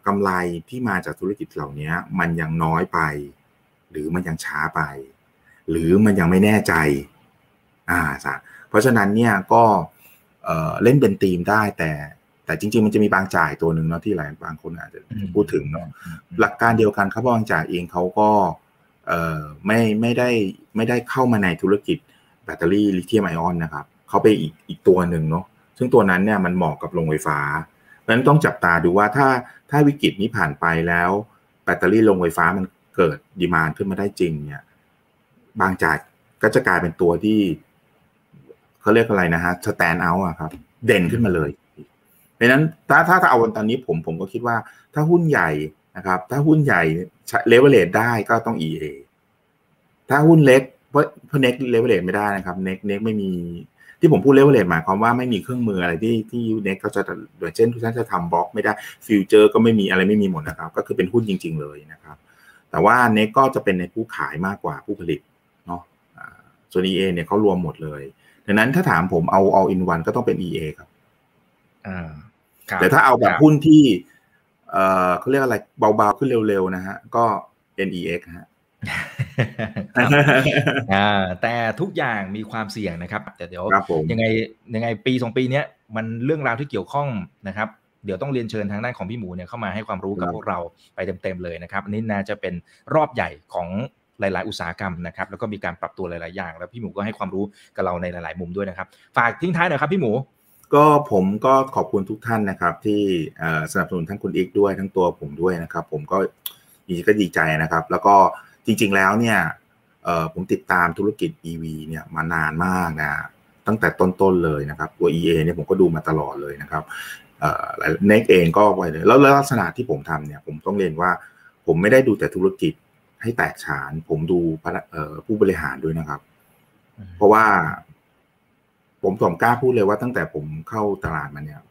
กำไรที่มาจากธุรกิจเหล่านี้มันยังน้อยไป หรือมันยังช้าไป หรือมันยังไม่แน่ใจอ่าเพราะฉะนั้นเนี่ยก็เล่นเป็นทีมได้แต่แต่จริงๆ มันจะมีบางจ่ายตัวหนึ่งเนาะที่หลายบางคนอาจจะพูดถึงเนาะหลักการเดียวกันครับบางจ่ายเองเขาก็เอ่อไม่ไม่ได้ไม่ได้เข้ามาในธุรกิจแบตเตอรี่ลิเธียมไอออนนะครับเขาไปอีกอีกตัวหนึ่งเนาะซึ่งตัวนั้นเนี่ยมันเหมาะกับโรงไฟฟ้าเพราะฉะ นั้นต้องจับตาดูว่าถ้าถ้าวิกฤตนี้ผ่านไปแล้ว แบตเตอรี่โรงไฟฟ้ามันเกิด demand ขึ้นมาได้จริงเนี่ยบางจากก็จะกลายเป็นตัวที่เขาเรียกอะไรนะฮะ stand out อะครับ เด่นขึ้นมาเลยเพราะนั้นถ้าถ้าถ้าเอาวันตอนนี้ผมผมก็คิดว่า ถ้าหุ้นใหญ่นะครับ ถ้าหุ้นใหญ่เลเวลเลตได้ก็ต้อง EA ถ้าหุ้นเล็กเพราะเพราะ NEX leverage ไม่ได้นะครับ NEX NEX ไม่มี ที่ผมพูดเลเวลเลตหมายความว่าไม่มีเครื่องมืออะไรที่ที่ NEX เขาจะโดยเช่นทุกท่านจะทำบล็อกไม่ได้ฟิวเจอร์ก็ไม่มีอะไรไม่มีหมดนะครับ ก็คือเป็นหุ้นจริง ๆ เลยนะครับ แต่ว่าเน็กก็จะเป็นในผู้ขายมากกว่าผู้ผลิตเนาะส่วน EA เนี่ยเขารวมหมดเลยดังนั้นถ้าถามผมเอาเอาอินวันก็ต้องเป็น EA ครับแต่ถ้าเอาแบบหุ้นที่ เอ่อเขาเรียกอะไรเบาๆขึ้นเร็วๆนะฮะก็ NEX ฮะ แต่ทุกอย่างมีความเสี่ยงนะครับ แต่เดี๋ยวยังไงยังไงปีสองปีนี้มันเรื่องราวที่เกี่ยวข้องนะครับ เดี๋ยวต้องเรียนเชิญทางด้านของพี่หมูเนี่ยเข้ามาให้ความรู้กับพวกเราไปเต็มๆเลยนะครับอันนี้น่าจะเป็นรอบใหญ่ของหลาย ๆ อุตสาหกรรมนะครับแล้วก็มีการปรับตัวหลาย ๆ อย่าง แล้วพี่หมูก็ให้ความรู้กับเราในหลาย ๆ มุมด้วยนะครับ ฝากทิ้งท้ายหน่อยครับพี่หมูก็ผมก็ขอบคุณทุกท่านนะครับ ที่สนับสนุนทั้งคุณอีกด้วยทั้งตัวผมด้วยนะครับ ผมก็ดีก็ดีใจนะครับ แล้วก็ จริงๆแล้วเนี่ยผมติดตามธุรกิจ EV เนี่ยมานานมากนะตั้งแต่ต้นๆเลยนะครับ ตัว EA เนี่ยผมก็ดูมาตลอดเลยนะครับเน็กเองก็ไปเลยแล้วลักษณะที่ผมทำเนี่ยผมต้องเรียนว่า ผมไม่ได้ดูแต่ธุรกิจให้แตกฉาน ผมดูผู้บริหารด้วยนะครับ เพราะว่า ผมผมกล้าพูดเลยว่าตั้งแต่ผมเข้าตลาดมาเนี่ย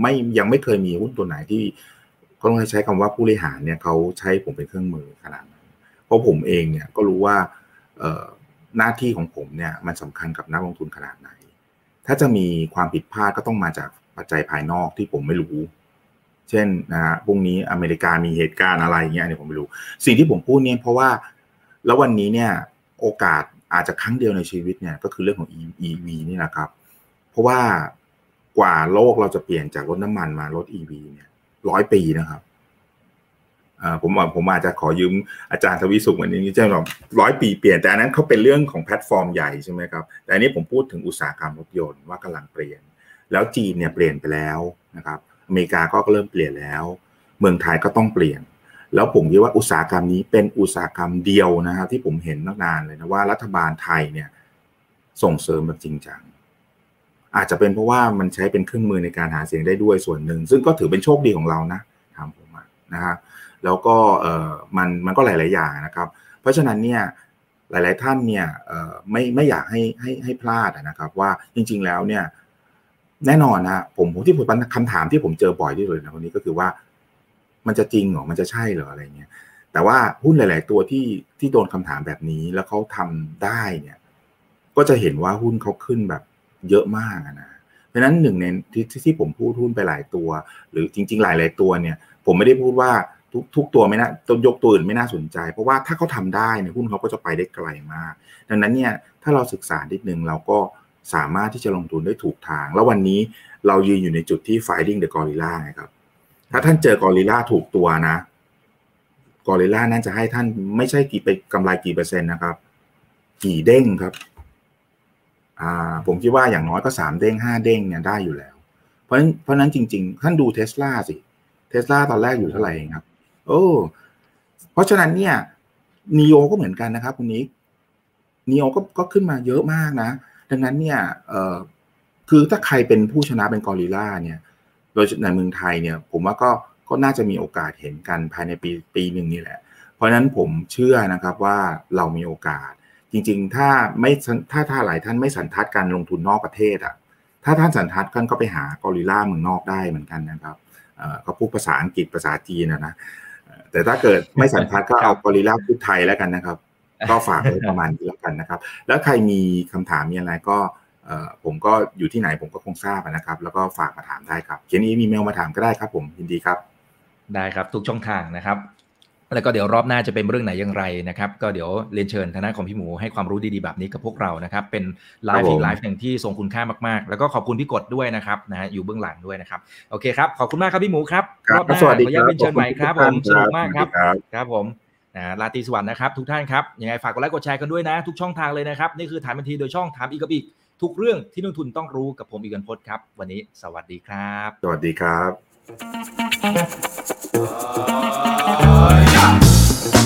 ไม่ยังไม่เคยมีหุ้นตัวไหนที่ก็ต้องใช้คำว่าผู้บริหารเนี่ยเขาใช้ผมเป็นเครื่องมือขนาดนั้น เพราะผมเองเนี่ยก็รู้ว่าหน้าที่ของผมเนี่ยมันสำคัญกับนักลงทุนขนาดไหน ถ้าจะมีความผิดพลาดก็ต้องมาจากปัจจัยภายนอกที่ผมไม่รู้ เช่นนะฮะพรุ่งนี้อเมริกามีเหตุการณ์อะไรเงี้ยเนี่ยผมไม่รู้ สิ่งที่ผมพูดเนี่ยเพราะว่าแล้ววันนี้เนี่ยโอกาสอาจจะครั้งเดียวในชีวิตเนี่ยก็คือเรื่องของ EV นี่แหละครับ เพราะว่ากว่าโลกเราจะเปลี่ยนจากรถน้ำมันมารถ EV เนี่ยร้อยปีนะครับ ผมผมอาจจะขอยืมอาจารย์ทวิสุขวันนี้จะบอกร้อยปีเปลี่ยนแต่อันนั้นเขาเป็นเรื่องของแพลตฟอร์มใหญ่ใช่ไหมครับแต่อันนี้ผมพูดถึงอุตสาหกรรมรถยนต์ว่ากำลังเปลี่ยน แล้วจีนเนี่ยเปลี่ยนไปแล้วนะครับอเมริกาก็เริ่มเปลี่ยนแล้ว เมืองไทยก็ต้องเปลี่ยน แล้วผมคิดว่าอุตสาหกรรมนี้เป็นอุตสาหกรรมเดียวนะครับที่ผมเห็นนานเลยนะว่ารัฐบาลไทยเนี่ยส่งเสริมแบบจริงจังอาจจะเป็นเพราะว่ามันใช้เป็นเครื่องมือในการหาเสียงได้ด้วยส่วนหนึ่ง ซึ่งก็ถือเป็นโชคดีของเรานะถามผมนะฮะ แล้วก็เออมันมันก็หลาย ๆ อย่างนะครับ เพราะฉะนั้นเนี่ยหลาย ๆ ท่านเนี่ยไม่ไม่อยากให้ให้ให้พลาดนะครับว่าจริง ๆ แล้วเนี่ยแน่นอนนะผมผมที่ผมคำถามที่ผมเจอบ่อยที่สุดนะวันนี้ก็คือว่า มันจะจริงหรอมันจะใช่หรออะไรเงี้ยแต่ว่าหุ้นหลาย ๆ ตัวที่ที่โดนคำถามแบบนี้แล้วเขาทำได้เนี่ย ก็จะเห็นว่าหุ้นเขาขึ้นแบบเยอะมากนะเพราะนั้นหนึ่งในที่ที่ผมพูดหุ้นไปหลายตัว หรือจริง ๆ หลายหลายตัวเนี่ย ผมไม่ได้พูดว่า ทุกทุกตัวไม่น่าต้นยกตัวอื่นไม่น่าสนใจ เพราะว่าถ้าเขาทาได้เนี่ยหุ้นเขาก็จะไปได้ไกลมาก ดังนั้นเนี่ยถ้าเราศึกษานิดนึงเราก็สามารถที่จะลงทุนได้ถูกทาง แล้ววันนี้เรายืนอยู่ในจุดที่ finding the gorilla นะครับ ถ้าท่านเจอกอริลลาถูกตัวนะกอริลลานั่นจะให้ท่านไม่ใช่กี่ไปกำไรกี่เปอร์เซ็นต์นะครับ กี่เด้งครับ อ่า ผมคิดว่าอย่างน้อยก็สามเด้งห้าเด้งเนี่ยได้อยู่แล้ว เพราะฉะนั้นเพราะนั้นจริง ๆ ท่านดูเทสลาสิเทสลาตอนแรกอยู่เท่าไหร่ครับ โอ้เพราะฉะนั้นเนี่ยนีโอก็เหมือนกันนะครับคุณนิกนีโอก็ก็ขึ้นมาเยอะมากนะ ดังนั้นเนี่ยเออคือถ้าใครเป็นผู้ชนะเป็นกอริลลาเนี่ย โดยในเมืองไทยเนี่ย ผมว่าก็ก็น่าจะมีโอกาสเห็นกันภายในปีปีหนึ่งนี่แหละ เพราะฉะนั้นผมเชื่อนะครับว่าเรามีโอกาส จริง ๆ ถ้าไม่ถ้าถ้าหลายท่านไม่สันทัดการลงทุนนอกประเทศอะถ้าท่านสันทัดกันก็ไปหากอริลลาเมืองนอกได้เหมือนกันนะครับเขาพูดภาษาอังกฤษภาษาจีนนะนะ แต่ถ้าเกิดไม่สันทัดก็เอากอริลลาพูดไทยแล้วกันนะครับ ก็ฝากไว้ประมาณนี้แล้วกันนะครับ แล้วใครมีคำถามมีอะไรก็ผมก็อยู่ที่ไหนผมก็คงทราบนะครับ แล้วก็ฝากมาถามได้ครับ เขียนอีเมลมาถามก็ได้ครับผมยินดีครับ ได้ครับทุกช่องทางนะครับ แล้วก็เดี๋ยวรอบหน้าจะเป็นเรื่องไหนอย่างไรนะครับ ก็เดี๋ยวเรียนเชิญทนายของพี่หมูให้ความรู้ดีๆแบบนี้กับพวกเรานะครับ เป็นไลฟ์อีกไลฟ์หนึ่งที่ทรงคุณค่ามากๆ แล้วก็ขอบคุณพี่กดด้วยนะครับนะฮะอยู่เบื้องหลังด้วยนะครับ โอเคครับ ขอบคุณมากครับพี่หมูครับรอบหน้าขออนุญาตเป็นเชิญใหม่ครับผมสนุกมากครับครับผมนะราตรีสวัสดิ์นะครับ ทุกท่านครับยังไงฝากกดไลค์กดแชร์กันด้วยนะ ทุกช่องทางเลยนะครับนี่คือถามบันทีโดยช่องถามอีกกับอีก ทุกเรื่องที่นักทุนต้องรู้กับผมอีกกันพศครับ วันนี้สวัสดีครับ สวัสดีครับ